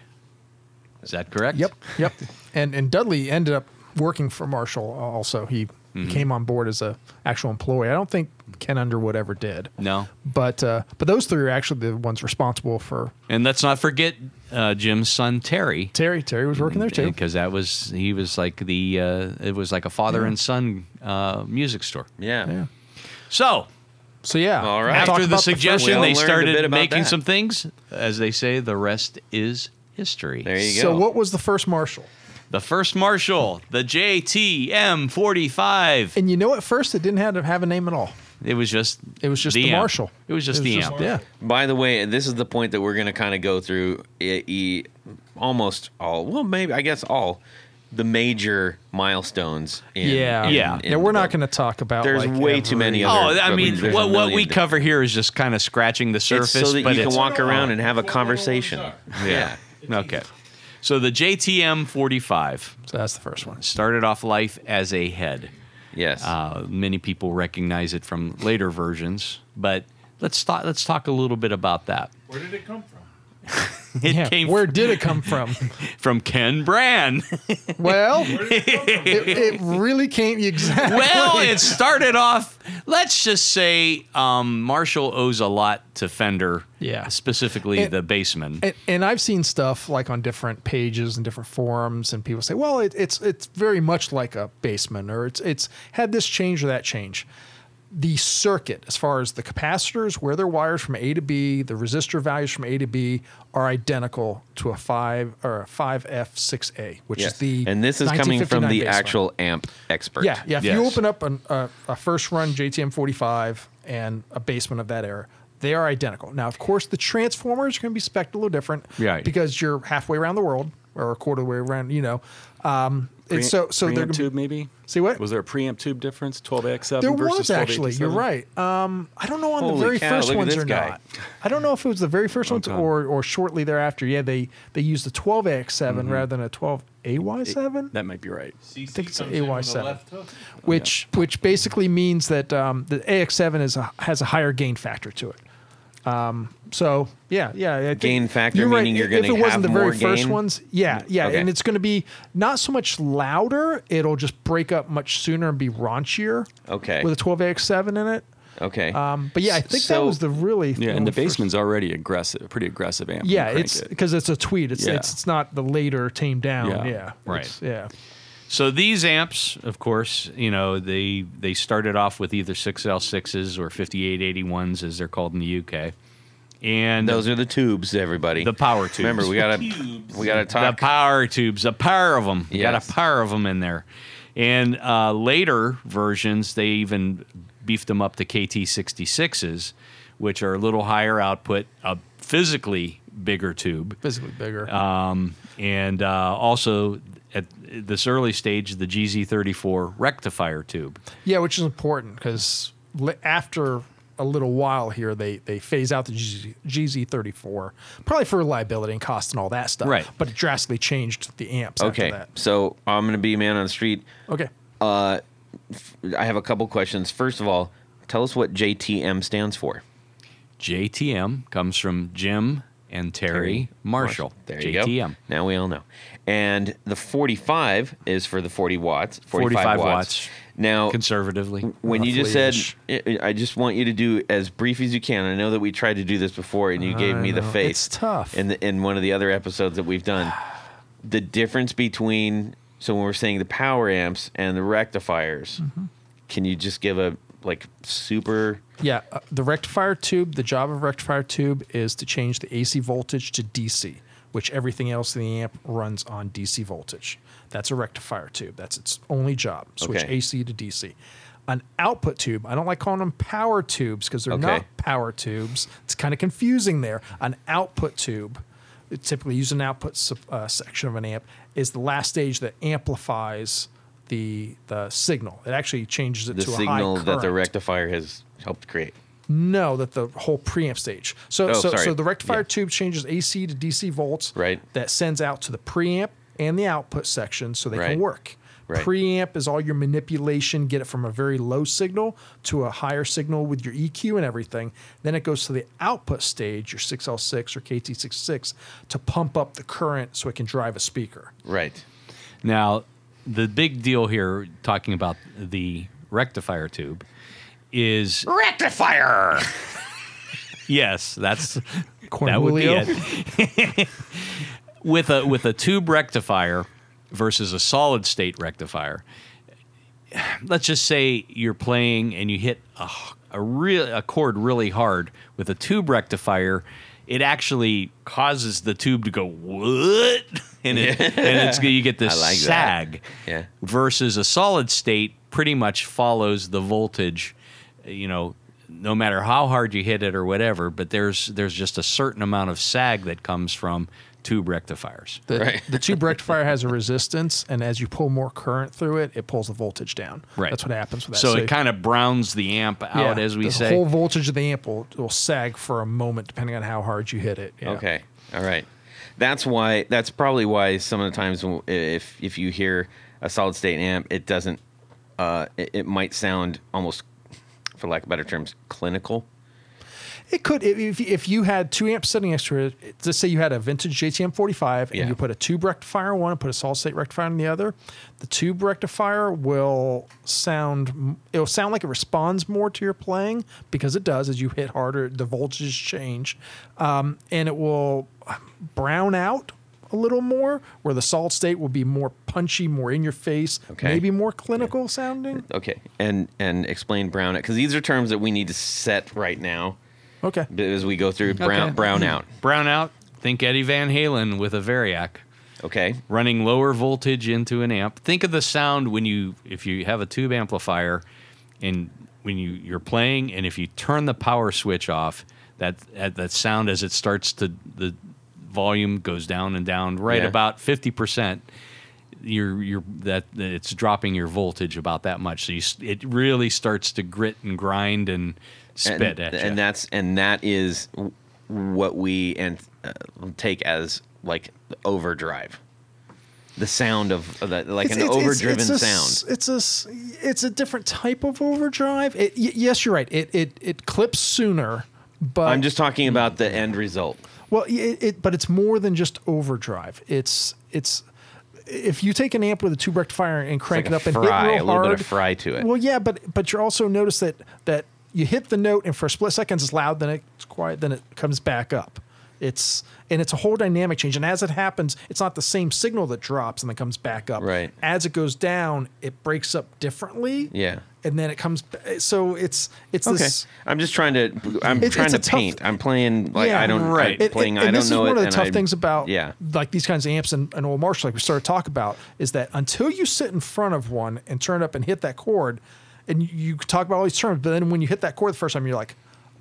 Is that correct? Yep, yep. and and Dudley ended up working for Marshall. Also, he Mm-hmm. came on board as a actual employee. I don't think Ken Underwood ever did. No. But uh, but those three are actually the ones responsible for And let's not forget uh, Jim's son Terry. Terry. Terry was working there too. Because that was he was like the uh, it was like a father and son uh, music store. yeah. Yeah. So So yeah. All right. after the suggestion, We they all learned a bit started making that. some things. As they say, the rest is history. There you go. So what was the first Marshall? The first Marshall, the JTM 45. And you know, at first it didn't have to have a name at all. It was just It was just the, amp. Marshall. It was just It the just- amp. Yeah. By the way, this is the point that we're going to kind of go through e- e- almost all, well, maybe, I guess all the major milestones. In, Yeah. in- Yeah. in Yeah, we're not going to talk about. There's like, way too many other- Oh, I mean, there's what, what we million cover here is just kind of scratching the It's surface. so that but you can walk around and have a conversation. Yeah. Okay. So the JTM 45 So that's the first one. started off life as a head. Yes. Uh, many people recognize it from later versions, but let's talk. Let's talk a little bit about that. Where did it come from? It Yeah, came Where did it come from? from Ken Brand. well, it, it really came exactly. well, it started off. Let's just say um, Marshall owes a lot to Fender. Yeah. specifically And- the bassman. and, and I've seen stuff like on different pages and different forums, and people say, "Well, it, it's it's very much like a Bassman, or it's it's had this change or that change." The circuit, as far as the capacitors, where they're wired from A to B, the resistor values from A to B are identical to a five or a five F six A, which Yes. is the and this is coming from the baseline. actual amp expert. Yeah, yeah. If you open up an, a, a first run JTM 45 and a Bassman of that era, they are identical. Now, of course, the transformers are going to be spec a little different, Right. Because you're halfway around the world or a quarter way around, you know. Um, it's so so they're tube maybe. See what? Was there a preamp tube difference? 12AX7 There versus was actually. You're right. Um, I don't know on Holy the very cow, first ones or guy. not. I don't know if it was the very first ones Okay. or or shortly thereafter. Yeah, they they used the 12AX7 Mm-hmm. rather than a 12AY7. That might be right. CC think it's comes in with a AY7. left hook. which which basically means that um, the AX7 is a, has a higher gain factor to it. Um, so yeah, yeah. I think Gain factor you're meaning you're If gonna if it wasn't the very more first gain? ones, yeah, yeah, Okay. and it's going to be not so much louder. It'll just break up much sooner and be raunchier. Okay. With a 12AX7 in it. Okay. Um, but yeah, I think that was the really Yeah, and the of first- already aggressive, pretty aggressive amp. Yeah, crank it's it. because it's a tweed. It's Yeah. it's it's not the later tamed down. Yeah. Yeah, Right. Yeah. So these amps, of course, you know they they started off with either 6L6s or 5881s, as they're called in the UK, and Those are the tubes, everybody. the power tubes. Remember, we gotta we gotta the power tubes, a pair of them. You got a pair of them in there. And uh, later versions, they even beefed them up to KT66s, which are a little higher output, a physically bigger tube. Physically bigger. Um, and uh, also at this early stage, the GZ34 rectifier tube. yeah, which is important because after a little while here, they they phase out the GZ, GZ34, probably for reliability and cost and all that stuff. Right. But it drastically changed the amps Okay, after that. so I'm gonna be a man on the street. Okay. Uh, I have a couple questions. First of all, tell us what JTM stands for. JTM comes from Jim and Terry, Marshall. There you JTM. go. Now we all know. And the 45 is for the 40 watts. 45, 45 watts. watts. Now, Conservatively. when you just said. I just want you to do as brief as you can. I know that we tried to do this before, and you gave I me the face. It's tough. In the, in one of the other episodes that we've done, the difference between so when we're saying the power amps and the rectifiers, Mm-hmm. can you just give a like super? Yeah, uh, the rectifier tube, the job of rectifier tube is to change the AC voltage to DC, which everything else in the amp runs on DC voltage. That's a rectifier tube. That's its only job. Switch Okay. AC to DC. An output tube, I don't like calling them power tubes because they're Okay. not power tubes. It's kind of confusing there. An output tube, typically used in an output uh, section of an amp, is the last stage that amplifies the the signal. It actually changes it The to a high signal that the rectifier has helped create. No, that the whole preamp stage. So, Oh, so, sorry. so the rectifier Yeah. tube changes AC to DC volts. Right. That sends out to the preamp and the output section so they Right. can work. Right. Preamp is all your manipulation, get it from a very low signal to a higher signal with your EQ and everything. Then it goes to the output stage, your 6L6 or KT66, to pump up the current so it can drive a speaker. Right. Now, the big deal here, talking about the rectifier tube, is Rectifier. yes, that's that would be it. with a with a tube rectifier versus a solid state rectifier. Let's just say you're playing and you hit a, a real a chord really hard with a tube rectifier. It actually causes the tube to go what, and it, and it's you get this like sag. Yeah. Versus a solid state pretty much follows the voltage, you know, no matter how hard you hit it or whatever. But there's there's just a certain amount of sag that comes from tube rectifiers. The, Right. the tube rectifier has a resistance, and as you pull more current through it, it pulls the voltage down. Right. That's what happens with that. So it kind of browns the amp out, as we the say. The whole voltage of the amp will, will sag for a moment depending on how hard you hit it. Yeah. Okay. All right. That's why. That's probably why some of the times if if you hear a solid state amp, it doesn't. Uh, it, it might sound almost, for lack of better terms, clinical. It could if, if you had two amps sitting next to it. Let's say you had a vintage JTM 45 and Yeah. you put a tube rectifier on one and put a solid state rectifier on the other. The tube rectifier will sound. It'll sound like it responds more to your playing because it does as you hit harder. The voltages change, um, and it will brown out a little more. Where the solid state will be more punchy, more in your face, Okay. maybe more clinical sounding. Okay. And and explain brown it, because these are terms that we need to set right now Okay. as we go through brown Okay. brown out. Brown out. Think Eddie Van Halen with a Variac. Okay. running lower voltage into an amp. Think of the sound when you if you have a tube amplifier and when you you're playing and if you turn the power switch off, that that, that sound as it starts to the volume goes down and down right Yeah. about 50%. You're, you're that it's dropping your voltage about that much, so you, s- it really starts to grit and grind and spit and, at you. and that's and that is what we and uh, take as like overdrive. The sound of, of that, like an overdriven it's a, sound. It's a s- it's a different type of overdrive. It, y- yes, you're right. It it it clips sooner, but I'm just talking about the end result. well, it, it but it's more than just overdrive. It's it's if you take an amp with a tube rectifier and crank like it a up and fry, hit real hard, a little bit of fry to it. Well, yeah, but but you also notice that that you hit the note and for a split second it's loud, then it's quiet, then it comes back up. It's and it's a whole dynamic change. And as it happens, it's not the same signal that drops and then comes back up. Right. As it goes down, it breaks up differently. Yeah. And then it comes. So it's it's Okay. this. I'm just trying to. I'm It's- trying it's to tough- paint. I'm playing like Yeah, I don't. right. I'm playing. and, I don't this know is one it, of the tough I- things about Yeah. like these kinds of amps and, and old Marshall, like we started to talk about, is that until you sit in front of one and turn up and hit that chord, and you, you talk about all these terms, but then when you hit that chord the first time, you're like,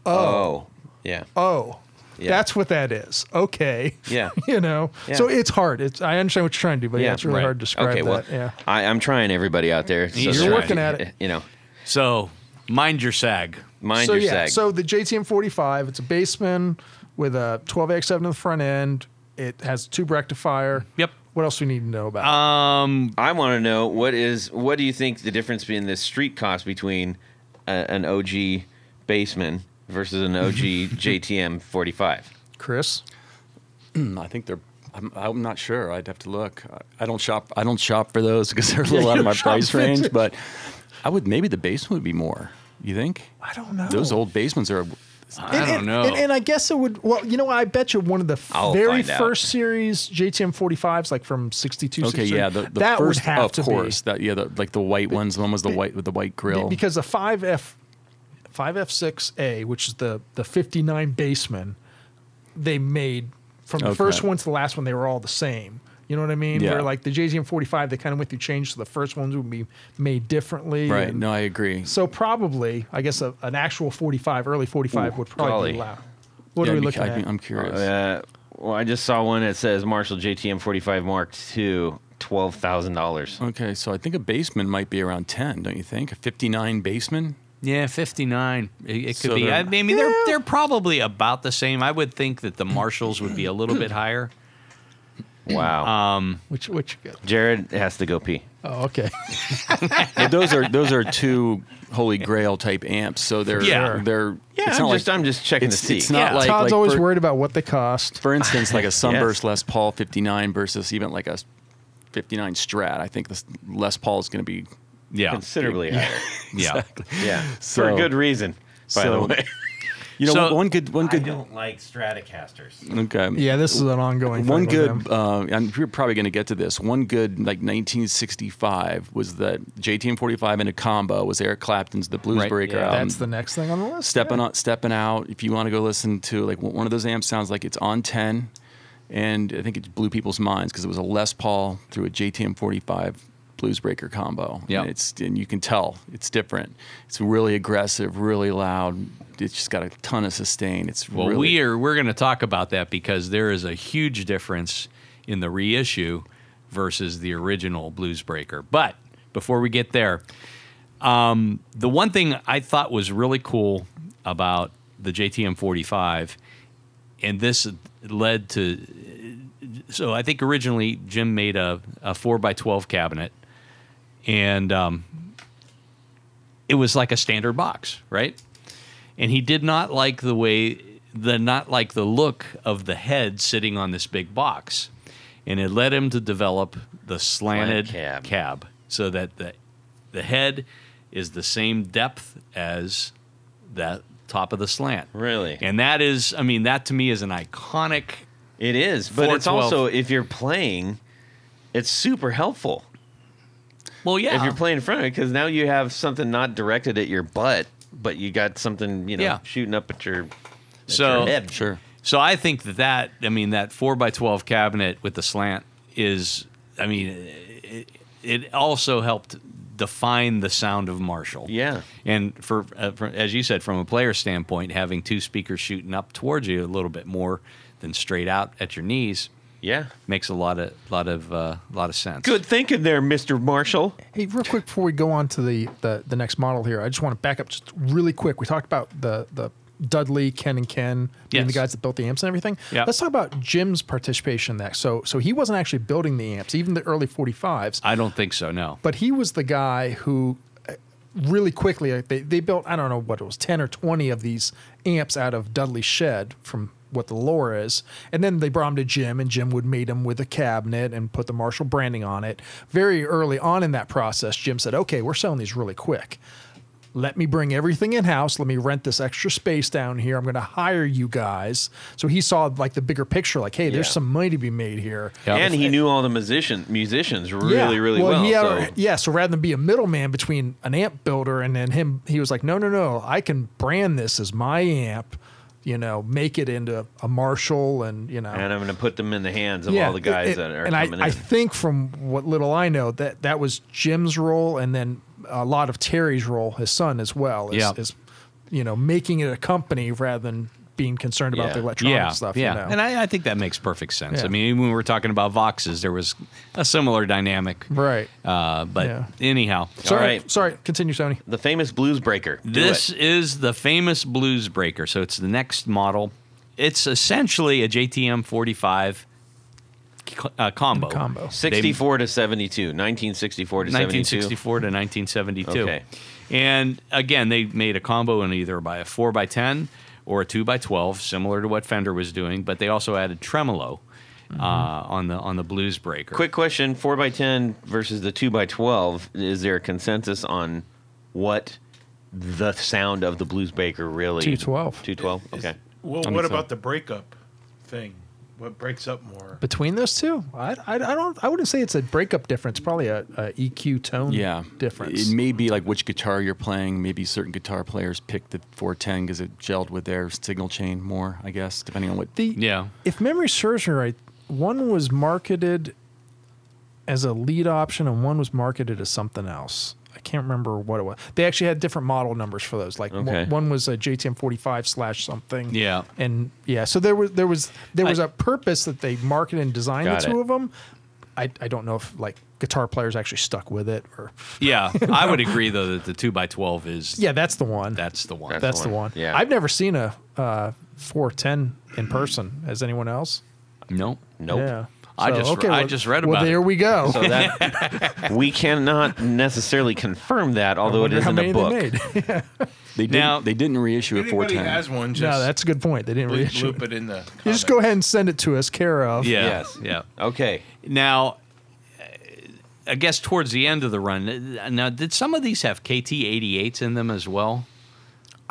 Oh. oh yeah. oh, Yeah. that's what that is. Okay. Yeah. you know, Yeah. so it's hard. It's I understand what you're trying to do, but yeah, it's really right. hard to describe okay, well, that. yeah. I, I'm trying everybody out there. So You're sorry. working at it. You know, So mind your sag. mind so your yeah, sag. so the JTM 45, it's a Bassman with a 12AX7 in the front end. It has a tube rectifier. Yep. What else do we need to know about? Um, I want to know what is what do you think the difference in the street cost between a, an OG Bassman versus an OG JTM 45? Chris. I think they're. I'm, I'm not sure. I'd have to look. I- I don't shop. I don't shop for those because they're a little Yeah, out of my don't price range. But I would maybe the Bassman would be more. You think? I don't know. Those old Bassmans are. I And- don't and, know. And, and I guess it would. Well, you know, I bet you one of the I'll very out. first series JTM 45s, like from 62, Okay, 63, yeah, the, the that first, would have of to course, that yeah, the, like the white ones. The one was the white with the white grill. because the 5F 5F6A, which is the the 59 Bassman, they made from the Okay. first one to the last one, they were all the same. You know what I mean? Yeah. Where like the JTM 45, they kind of went through change, so the first ones would be made differently. right? and- No, I agree. So probably, I guess a, an actual 45, early 45 would probably golly. be loud. What Yeah, are we I'd be- looking I'd at? I'm curious. Uh, well, I just saw one that says Marshall JTM 45 Mark II, twelve thousand dollars. Okay, so I think a Bassman might be around ten, don't you think? A fifty-nine Bassman. yeah, 59. It, it could So be. they're- I mean, they're they're probably about the same. I would think that the Marshalls would be a little bit higher. Wow. Um, which which good? Jared has to go pee. Oh, okay. But those are those are two holy grail type amps. So they're Yeah. they're Yeah, it's I'm not just like I'm just checking it's, to see. it's not Yeah. like Todd's like always for, worried about what they cost. for instance like a Sunburst Les Paul 59 versus even like a 59 Strat. I think this Les Paul is going to be yeah, considerably higher. yeah. Yeah, for So- a good reason. By so- the way, you know, So, one good, one I don't like Stratocasters. Okay. Yeah, this is an ongoing. One thing with good, uh, and we're probably going to get to this. One good, like 1965, was the JTM45 in a combo was Eric Clapton's "The Blues Right. Breaker." Yeah. That's the next thing on the list. stepping out, stepping out. If you want to go listen to like one of those amps sounds like it's on ten, and I think it blew people's minds because it was a Les Paul through a JTM45 Bluesbreaker combo. Yeah, it's and you can tell it's different. It's really aggressive, really loud. It's just got a ton of sustain. It's well, really we are we're going to talk about that because there is a huge difference in the reissue versus the original Bluesbreaker. But before we get there, um, the one thing I thought was really cool about the JTM 45, and this led to so I think originally Jim made a, a 4 by 12 cabinet and um, it was like a standard box, right? and he did not like the way the not like the look of the head sitting on this big box and it led him to develop the slanted Slant cab. cab so that the the head is the same depth as that top of the slant Really? and that is i mean that to me is an iconic It is, but it's 412. also if you're playing, it's super helpful well yeah if you're playing in front of it because now you have something not directed at your butt, but you got something you know Yeah. shooting up at your, at So- your head. sure So I think that that I mean that four by twelve cabinet with the slant is I mean it, it also helped define the sound of Marshall. Yeah. and for, uh, for as you said, from a player standpoint, having two speakers shooting up towards you a little bit more than straight out at your knees Yeah. makes a lot of lot of uh, lot of sense. Good thinking there, Mister Marshall. Hey, real quick before we go on to the, the the next model here, I just want to back up just really quick. We talked about the the Dudley, Ken, and Ken being the guys that built the amps and everything. Yeah. Let's talk about Jim's participation in that. So so he wasn't actually building the amps, even the early 45s, I don't think so. No. but he was the guy who uh, really quickly like, they, they built I don't know what it was 10 or 20 of these amps out of Dudley's shed from what the lore is and then they brought him to Jim and Jim would meet him with a cabinet and put the Marshall branding on it very early on in that process Jim said okay we're selling these really quick let me bring everything in house. Let me rent this extra space down here. I'm going to hire you guys. So he saw like the bigger picture, like, hey, there's some money to be made here. Yeah. And he knew all the musician musicians really, really well. he had- so yeah, so rather than be a middleman between an amp builder and then him, he was like, no, no, no, I can brand this as my amp, you know, make it into a Marshall and, you know. and I'm going to put them in the hands of all the guys it- that are and coming I, I think from what little I know that that was Jim's role, and then a lot of Terry's role, his son as well, is, Yeah. is you know making it a company rather than being concerned about Yeah. the electronic yeah, stuff. yeah, you know? and I, I think that makes perfect sense. Yeah. I mean, when we were talking about Voxes, there was a similar dynamic. right. Uh, but Yeah. anyhow, Sorry, right. sorry. Continue, Tony. the famous blues breaker. Do this it. is the famous Blues Breaker. So it's the next model. It's essentially a JTM 45 uh, combo. Combo. 64 to 72, 1964 to 72. 1964 to 1972. Okay. And again, they made a combo in either by a 4x10 or a 2x12, similar to what Fender was doing, but they also added tremolo Mm-hmm. uh, on the on the Blues Breaker. Quick question: four by ten versus the two by twelve. Is there a consensus on what the sound of the blues breaker really? 212. Two twelve. Is- Okay. Well, I mean, what so- about the breakup thing? What breaks up more? Between those two, I, I, I don't. I wouldn't say it's a breakup difference. Probably a, a EQ tone Yeah, difference. It may be like which guitar you're playing. Maybe certain guitar players pick the 410 because it gelled with their signal chain more. I guess depending on what. the Yeah. if memory serves me right, one was marketed as a lead option and one was marketed as something else. I can't remember what it was. They actually had different model numbers for those. Like one- Okay. one was a JTM 45 slash something. Yeah. And yeah, so there was there was there was I- a purpose that they marketed and designed the two it. of them. I, I don't know if like guitar players actually stuck with it or Yeah, I would agree though that the 2x12 is yeah, that's the one. that's the one. That's- that's the the one. one. Yeah. I've never seen a uh, 410 in person. Has anyone else? no. Nope. Yeah. I just- I just read well, about it. there we go. So that we cannot necessarily confirm that, although it Wonder is how in many a book. they made. They didn't. Now- they didn't reissue it If times. 410. has one, just no, that's a good point. They didn't loop, reissue. loop it. it in the. You just go ahead and send it to us, care of. Yeah. Yes. Yeah. Okay. Now, I guess towards the end of the run, uh, now did some of these have KT88s in them as well?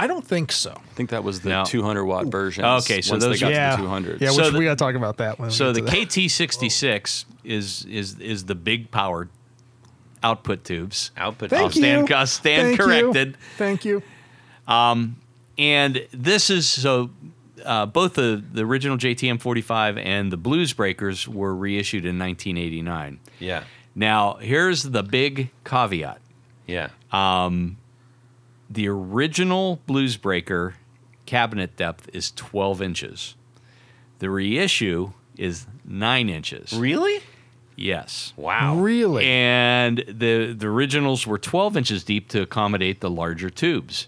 I don't think so. I think that was the No. 200 watt version. Okay, so once those they got yeah, to the 200. yeah. So Which the- we got to talk about that. one. So the. KT66 is is is the big powered output tubes. Output. Thank I'll stand, you. I'll stand Thank you. corrected. Thank you. And this is so uh, both the, the original JTM 45 and the Blues Breakers were reissued in 1989. Yeah. Now, here's the big caveat. Yeah. The original Blues Breaker cabinet depth is 12 inches. The reissue is 9 inches. really? Yes. Wow. Really? And the the originals were 12 inches deep to accommodate the larger tubes.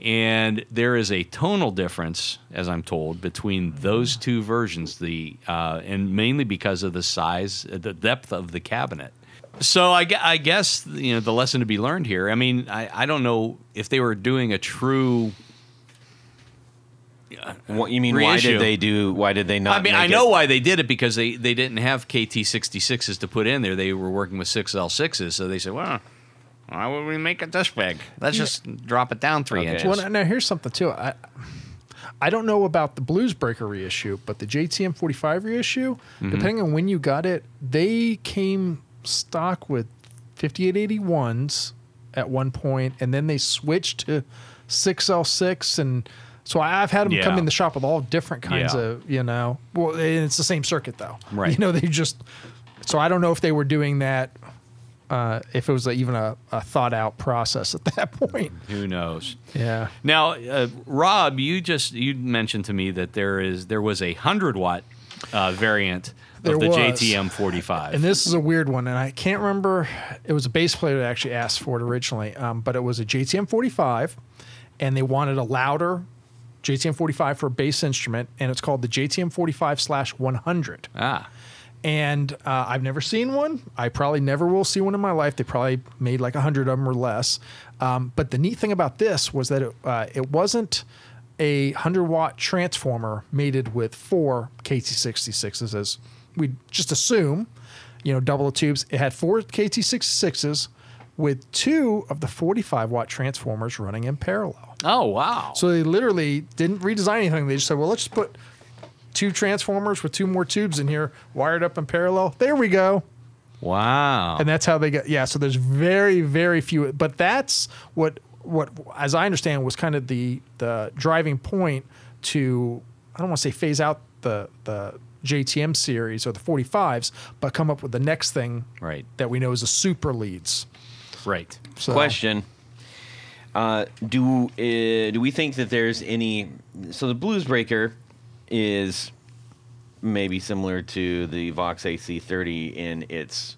And there is a tonal difference, as I'm told, between those two versions. The uh, and mainly because of the size, the depth of the cabinet. So I, I guess you know the lesson to be learned here. I mean, I, I don't know if they were doing a true. What you mean? Why did they do? Why did they not? I mean, make I it- know why they did it because they, they didn't have KT 66s to put in there. They were working with 6L6s. So they said, well, why would we make it this big? Let's just drop it down three Okay. inches. Well, now here's something too. I I don't know about the Blues Breaker reissue, but the JTM 45 reissue, Mm-hmm. depending on when you got it, they came stock with 5881s at one point, and then they switched to 6L6 and. So I've had them come in the shop with all different kinds Yeah. of, you know. Well, and it's the same circuit though, Right. You know, they just. So I don't know if they were doing that, uh, if it was a, even a, a thought out process at that point. Who knows? Yeah. Now, uh, Rob, you just you mentioned to me that there is there was a hundred watt uh, variant There of the was. JTM 45. And this is a weird one, and I can't remember. It was a bass player that actually asked for it originally, um, but it was a JTM 45, and they wanted a louder JTM 45 for a bass instrument, and it's called the JTM 45 slash 100. ah, And uh, I've never seen one. I probably never will see one in my life. They probably made like a hundred of them or less. Um, but the neat thing about this was that it, uh, it wasn't a hundred watt transformer mated with four KT66s, as we just assume. You know, double the tubes. It had four KT66s, with two of the 45 watt transformers running in parallel. Oh wow. So they literally didn't redesign anything. They just said, well, let's just put two transformers with two more tubes in here wired up in parallel. There we go. wow. And that's how they got. Yeah. So there's very, very few. But that's what, what, as I understand, was kind of the the driving point to I don't want to say phase out the the JTM series or the 45s, but come up with the next thing right. that we know is the super leads. Right. So, Question. Uh, do uh, do we think that there's any? So the Blues Breaker is maybe similar to the Vox AC30 in its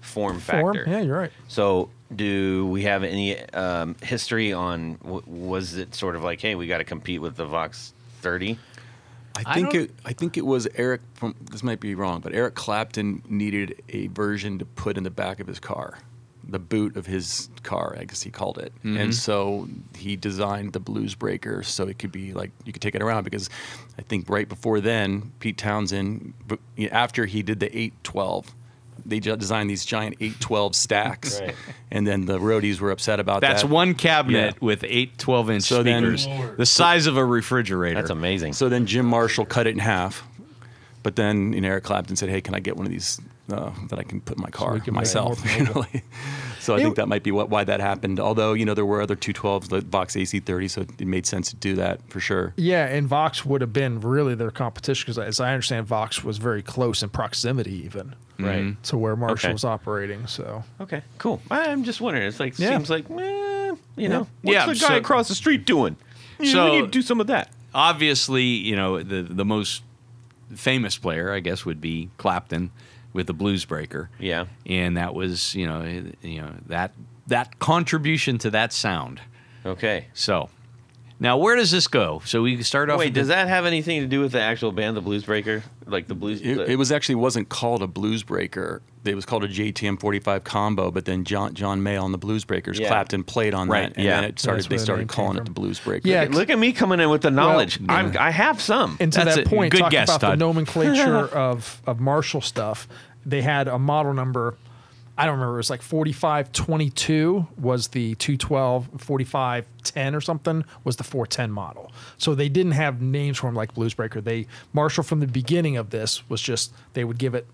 form Form? factor. Yeah, you're right. So do we have any um, history on? W- was it sort of like, hey, we got to compete with the Vox 30? I I think don't- it. I think it was Eric. From this might be wrong, but Eric Clapton needed a version to put in the back of his car, the boot of his car, I guess he called it. And mm-hmm. so he designed the Blues Breaker so it could be like you could take it around because I think right before then, Pete Townshend, b- you know, after he did the 812. They designed these giant 812 stacks, Right. and then the roadies were upset about That's that. That's one cabinet Yeah. with eight 12 inch So then- speakers, the size of a refrigerator. That's amazing. So then Jim Marshall cut it in half. But then you know, Eric Clapton said, "Hey, can I get one of these uh, that I can put in my car we can myself?" more You know, like- so I It- think that might be what why that happened. Although you know there were other 212s, the Vox AC30, so it made sense to do that for sure. Yeah, and Vox would have been really their competition because, as I understand, Vox was very close in proximity, even Right. to where Marshall Okay. was operating. So Okay. Cool. I'm just wondering. It's like Yeah. seems like, eh, you know, what's Yeah, the guy so- across the street doing? You So- know, we need to do some of that. Obviously, you know, the, the most famous player, I guess, would be Clapton with the Blues Breaker. Yeah. And that was, you know, you know, that that contribution to that sound. Okay. So now where does this go? So we start off Wait, does the- that have anything to do with the actual band, the Blues Breaker? Like the Blues? It, the- it was actually wasn't called a Blues Breaker. It was called a JTM 45 combo. But then John John Mayall on the Blues Breakers, Yeah. Clapton played on Right, that, and yeah. then it started. That's They started calling it the Blues Breaker. Yeah, Look at me coming in with the knowledge. yeah. I'm, I have some. and to That's that a point, good talking guess, about the nomenclature of of Marshall stuff, they had a model number. I don't remember. It was like 4522 was the 212, 4510 or something was the 410 model. So they didn't have names for them like Bluesbreaker. They Marshall from the beginning of this was just they would give it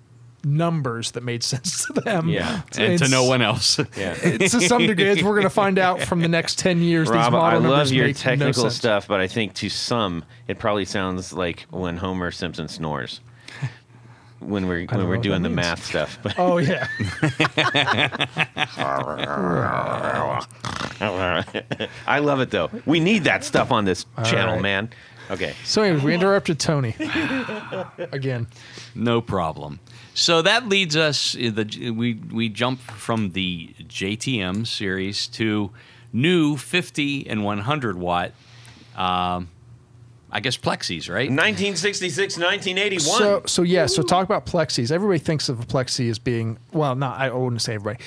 numbers that made sense to them. Yeah. and to no one else. yeah. To some degree, as we're going to find out from the next 10 years, these Rob, I love your no technical sense. stuff, but I think to some it probably sounds like when Homer Simpson snores. When we're when we're doing the means. math stuff, but Oh yeah. I love it though. We need that stuff on this channel, right. man. Okay, So anyways, we interrupted Tony again. No problem. So that leads us uh, the we we jump from the JTM series to new 50 and 100 watt um, I guess plexis, right? 1966, 1981. So so yeah. So talk about plexis. Everybody thinks of a plexi as being well. Not I wouldn't say everybody.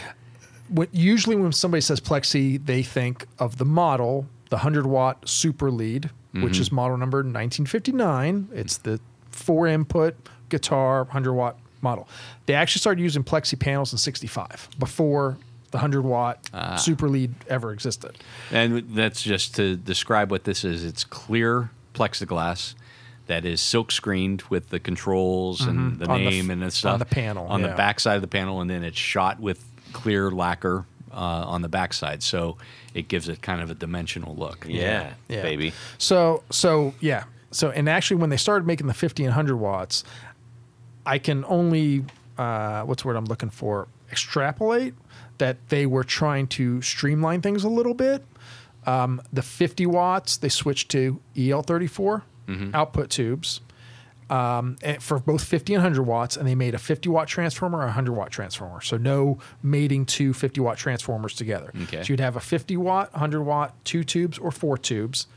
When, usually when somebody says plexi, they think of the model, the hundred watt super lead, which is mm-hmm. model number 1959. It's the four input guitar hundred watt model. They actually started using plexi panels in 65 before the 100 watt ah. super lead ever existed. And that's just to describe what this is. It's clear plexiglass that is silk screened with the controls and the Mm-hmm. On the name f- and the stuff on stuff the panel, on yeah. the back side of the panel, and then it's shot with clear lacquer uh, on the backside, so it gives it kind of a dimensional look. yeah, Yeah. baby. So so yeah. So and actually when they started making the 50 and 100 watts, I can only uh, what's the word I'm looking for? Extrapolate that they were trying to streamline things a little bit. Um, the 50 watts they switched to EL34 output tubes um, and for both 50 and 100 watts, and they made a 50 watt transformer or a 100 watt transformer. So no mating two 50 watt transformers together. Okay. So you'd have a 50 watt, 100 watt, two tubes or four tubes,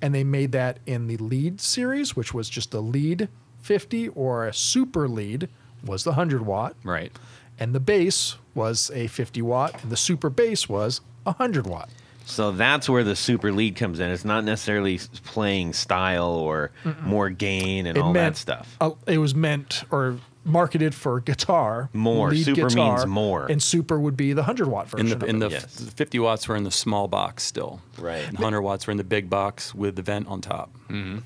and they made that in the lead series, which was just a lead 50 or a super lead was the 100 watt, Right. and the base was a 50 watt, and the super base was a 100 watt. So that's where the super lead comes in. It's not necessarily playing style or more gain and all that stuff. uh, it was meant or marketed for guitar. More. lead Super means guitar, more. And super would be the 100 watt In version. the of in it. the, Yes. 50 watts were in the small box still. Right. And 100 watts were in the big box with the vent on top.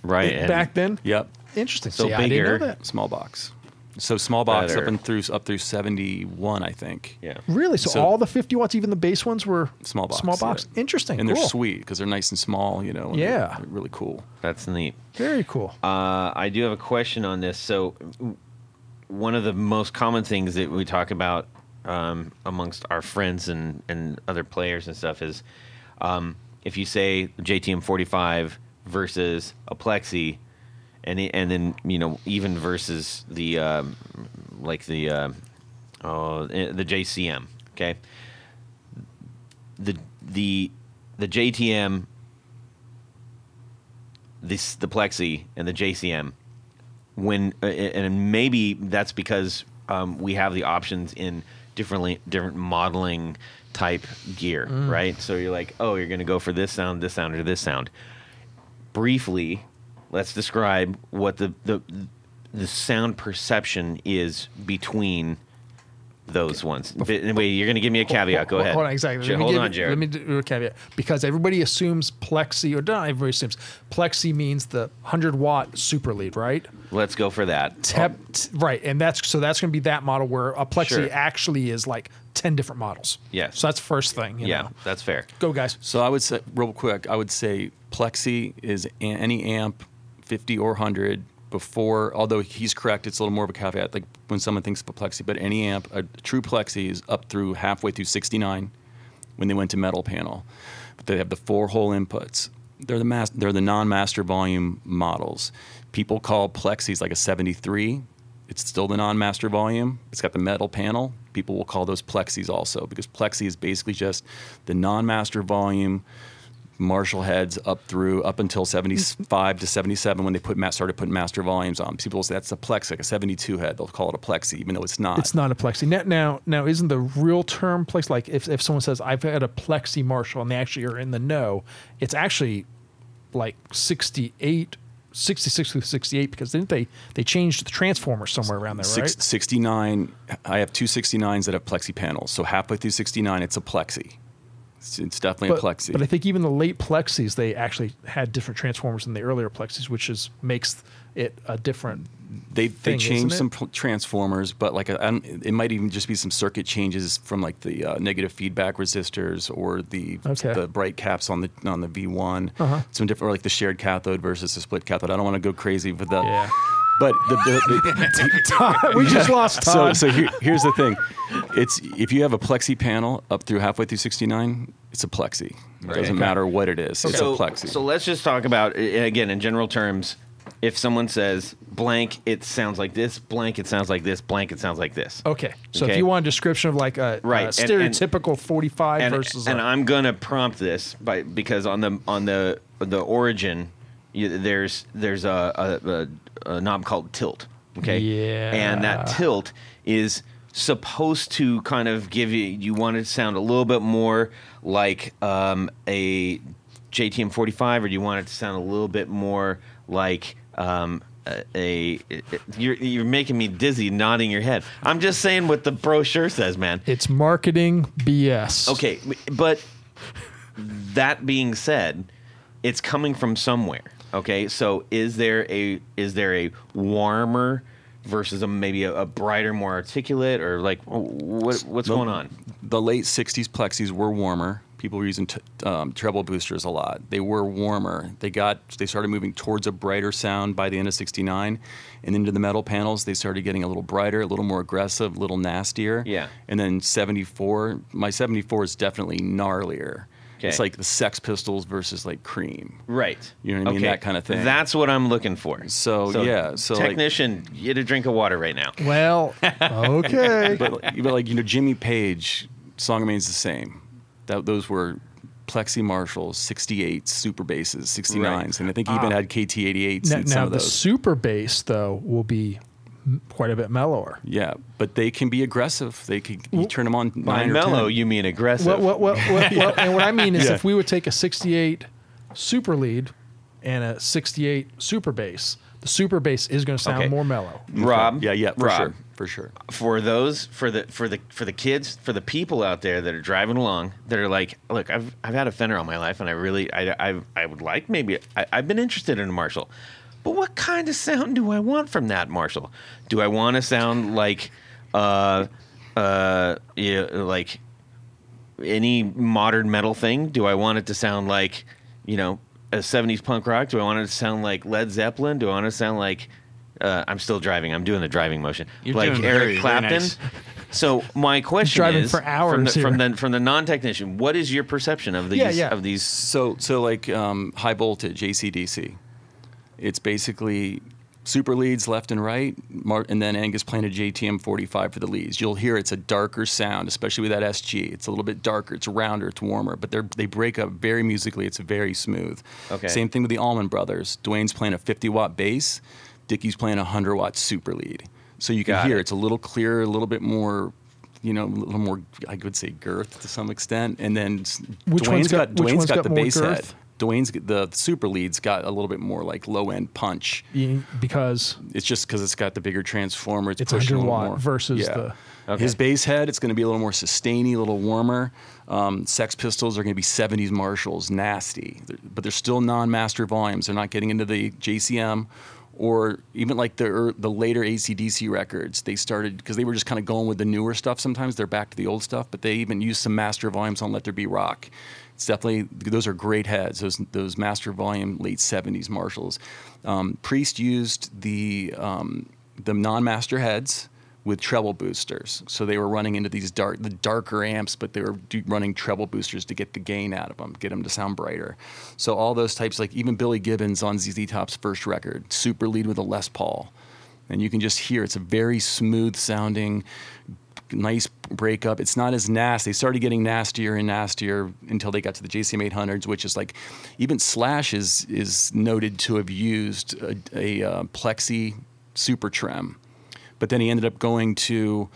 right. and- Back then? Yep. Interesting. So See, I didn't know bigger. that. Small box. So small box Better. up and through up through 71, I think. Yeah. Really? So, So- all the 50 watts, even the base ones, were Small box. Small box. yeah. Interesting. And cool. they're sweet because they're nice and small, you know. and they're- Yeah. they're really cool. That's neat. Very cool. Uh, I do have a question on this. So, one of the most common things that we talk about um, amongst our friends and, and other players and stuff is um, if you say JTM 45 versus a Plexi, and it- and then you know even versus the um, like the uh, oh, eh, the JCM. Okay, the the the JTM this the Plexi and the JCM when uh, and maybe that's because um, we have the options in differently different modeling type gear, right? So you're like, oh, you're going to go for this sound, this sound, or this sound. Briefly, let's describe what the the the sound perception is between those ones. But anyway, you're going to give me a caveat. Go Hold- ahead. Hold on, exactly. Sure, Let me hold give on, you- Jared. Let me do a caveat because everybody assumes plexi, or not everybody assumes plexi means the 100 watt super lead, right? Let's go for that. Tep, t- right, and that's so that's going to be that model where a plexi Sure. actually is like 10 different models. Yes. So that's first thing. you yeah, know. that's fair. Go guys. So I would say, real quick, I would say Plexi is a- any amp, 50 or 100, before, although he's correct, it's a little more of a caveat, like when someone thinks of Plexi, but any amp, a true Plexi is up through halfway through 69 when they went to metal panel. But they have the four hole inputs. They're the mas- they're the non-master volume models. People call Plexis like a 73. It's still the non-master volume. It's got the metal panel. People will call those Plexis also because Plexi is basically just the non-master volume Marshall heads up through up until 75 to 77 when they put started putting master volumes on. People will say that's a Plexi, like a 72 head. They'll call it a Plexi, even though it's not. It's not a plexi. Now, now, now, isn't the real term plexi like if, if someone says I've had a plexi Marshall and they actually are in the know, it's actually like 68, 66 through 68 because didn't they they changed the transformer somewhere around there, right? Six, 69. I have two 69s that have Plexi panels. So halfway through 69, it's a Plexi. It's, it's definitely but, a Plexi. but I think even the late plexis they actually had different transformers than the earlier plexis, which is makes it a different. they thing, they changed some pl- transformers, but like it might even just be some circuit changes from like the uh, negative feedback resistors or the Okay. the bright caps on the on the V1. Uh-huh. Some different, or like the shared cathode versus the split cathode. I don't want to go crazy with the. Yeah. But the, the, the we just lost so Todd. so here, here's the thing, it's if you have a plexi panel up through halfway through 69, it's a plexi. It doesn't Okay. matter what it is. It's so, a plexi. So let's just talk about again in general terms. If someone says blank, it sounds like this. Blank, it sounds like this. Blank, it sounds like this. okay, so Okay. if you want a description of like a, Right, a and- and- stereotypical 45 And, versus and a, I'm gonna prompt this by because on the on the the origin, you, there's there's a, a, a, knob called tilt. Okay. Yeah. And that tilt is supposed to kind of give you you want it to sound a little bit more like um, a JTM 45, or do you want it to sound a little bit more like um, a, a you're you're making me dizzy nodding your head. I'm just saying what the brochure says, man. it's marketing BS. Okay, but that being said, it's coming from somewhere. Okay, so is there a is there a warmer versus a maybe a, a brighter, more articulate, or like what what's The- going on? The late 60s plexis were warmer. People were using t- um, treble boosters a lot. They were warmer. They got they started moving towards a brighter sound by the end of 69 and into the metal panels they started getting a little brighter, a little more aggressive, a little nastier. Yeah. And then 74, my 74 is definitely gnarlier. It's like the Sex Pistols versus like Cream. Right. You know what I mean? That kind of thing. That's what I'm looking for. So, yeah, so, like- technician, get a drink of water right now. Well, okay. but, like- but like you know Jimmy Page song remains the same. That those were Plexi Marshalls, 68 super basses, 69s, Right. and I think he even ah. had KT88s now, in some now of the those. super bass though will be m- quite a bit mellower. yeah, but they can be aggressive. They can you turn them on By nine or mellow, 10. you mean aggressive. What, what, what, what, what, and what I mean is Yeah. if we would take a 68 super lead and a 68 super bass, the super bass is going to sound Okay. more mellow. Rob? Yeah, yeah, for Rob, sure, for sure. for those for the for the for the kids for the people out there that are driving along that are like look i've i've had a fender all my life and i really i i, I would like maybe I, i've been interested in a marshall but what kind of sound do i want from that marshall do i want to sound like uh uh yeah, like any modern metal thing do i want it to sound like you know a 70s punk rock do i want it to sound like led zeppelin do i want it to sound like uh, I'm still driving. I'm doing the driving motion. You're like doing Eric very, very Clapton. nice. So my question driving is for from hours the, from the from the non-technician. What is your perception of these Yeah, yeah. of these? So so like um, high voltage ACDC. It's basically super leads left and right, and then Angus playing a JTM 45 for the leads. You'll hear it's a darker sound, especially with that SG. It's a little bit darker, it's rounder, it's warmer, but they they break up very musically. It's very smooth. Okay. Same thing with the Allman Brothers. Duane's playing a 50 watt bass, Dickey's playing a 100 watt super lead. So you can Got hear it. it's a little clearer, a little bit more. You know, a little more, I would say, girth to some extent, and then s- Which Duane's one's got, got- which Duane's one's got, got the more bass head. Girth? Duane's the, the super leads got a little bit more like low end punch. Because It's just because it's got the bigger transformer. It's, It's pushing a 100 little watt more. versus yeah. the- Okay. His bass head, it's going to be a little more sustainy, a little warmer. Um, Sex Pistols are going to be 70s Marshalls, nasty, They're- but they're still non-master volumes. They're not getting into the JCM or even like the er, the later ACDC records. They started because they were just kind of going with the newer stuff. Sometimes they're back to the old stuff, but they even used some master volumes on Let There Be Rock. It's definitely those are great heads. Those those master volume late 70s Marshalls. Um, Priest used the um, the non-master heads with treble boosters. So they were running into these dark, the darker amps, but they were running treble boosters to get the gain out of them, get them to sound brighter. So all those types, like even Billy Gibbons on ZZ Top's first record, super lead with a Les Paul, and you can just hear it's a very smooth sounding, nice breakup. It's not as nasty. They started getting nastier and nastier until they got to the JCM 800s, which is like, even Slash is is noted to have used a, a uh, plexi super trem but then he ended up going to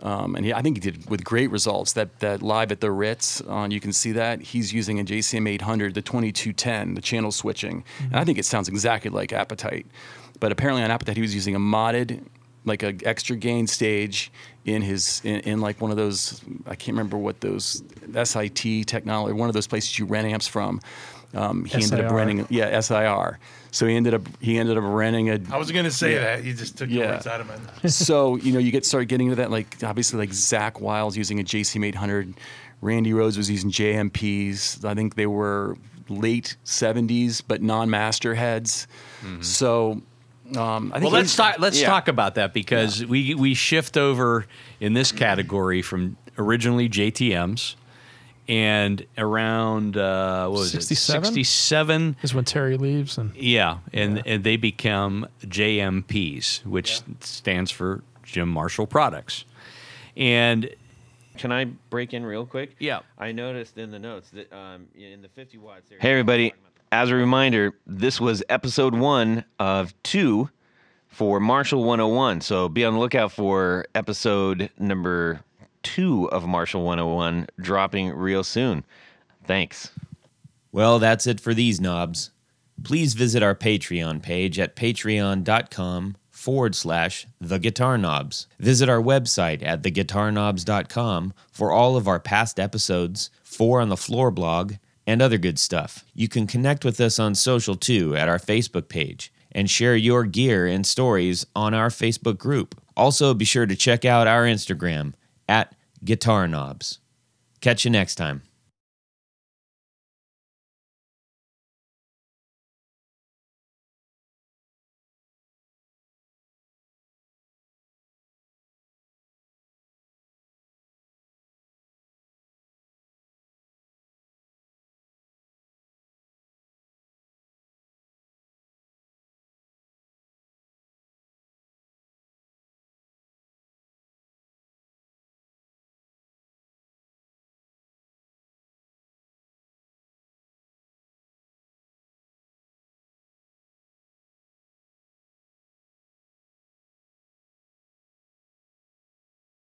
um, and he, I think he did with great results. That that live at the Ritz, uh, you can see that he's using a JCM 800, the 2210, the channel switching, and I think it sounds exactly like Appetite. But apparently on Appetite, he was using a modded, like an extra gain stage in his in, in like one of those I can't remember what those SIT technology, one of those places you rent amps from. Um, he ended up renting, yeah, SIR. So he ended up he ended up renting a I was gonna say Yeah. that. You just took the words out of my mouth. so you know you get started getting into that like obviously like Zakk Wylde using a JCM 800, Randy Rhoads was using JMPs. I think they were late 70s but non-master heads. So um, I think Well, let's talk. Let's Yeah. talk about that because we we shift over in this category from originally JTM's, and around uh, what was 67? it? Sixty-seven. is when Terry leaves and Yeah, and and they become JMPs, which stands for Jim Marshall Products, and Can I break in real quick? Yeah. I noticed in the notes that um, in the 50 watts. Hey everybody! As a reminder, this was episode one of two for Marshall 101. So be on the lookout for episode number two of Marshall 101 dropping real soon. Thanks. Well, that's it for these knobs. Please visit our Patreon page at patreon.com forward slash the guitar knobs. Visit our website at theguitarknobs.com for all of our past episodes, four on the floor blog, and other good stuff. You can connect with us on social too at our Facebook page and share your gear and stories on our Facebook group. Also, be sure to check out our Instagram at Guitar Knobs. Catch you next time.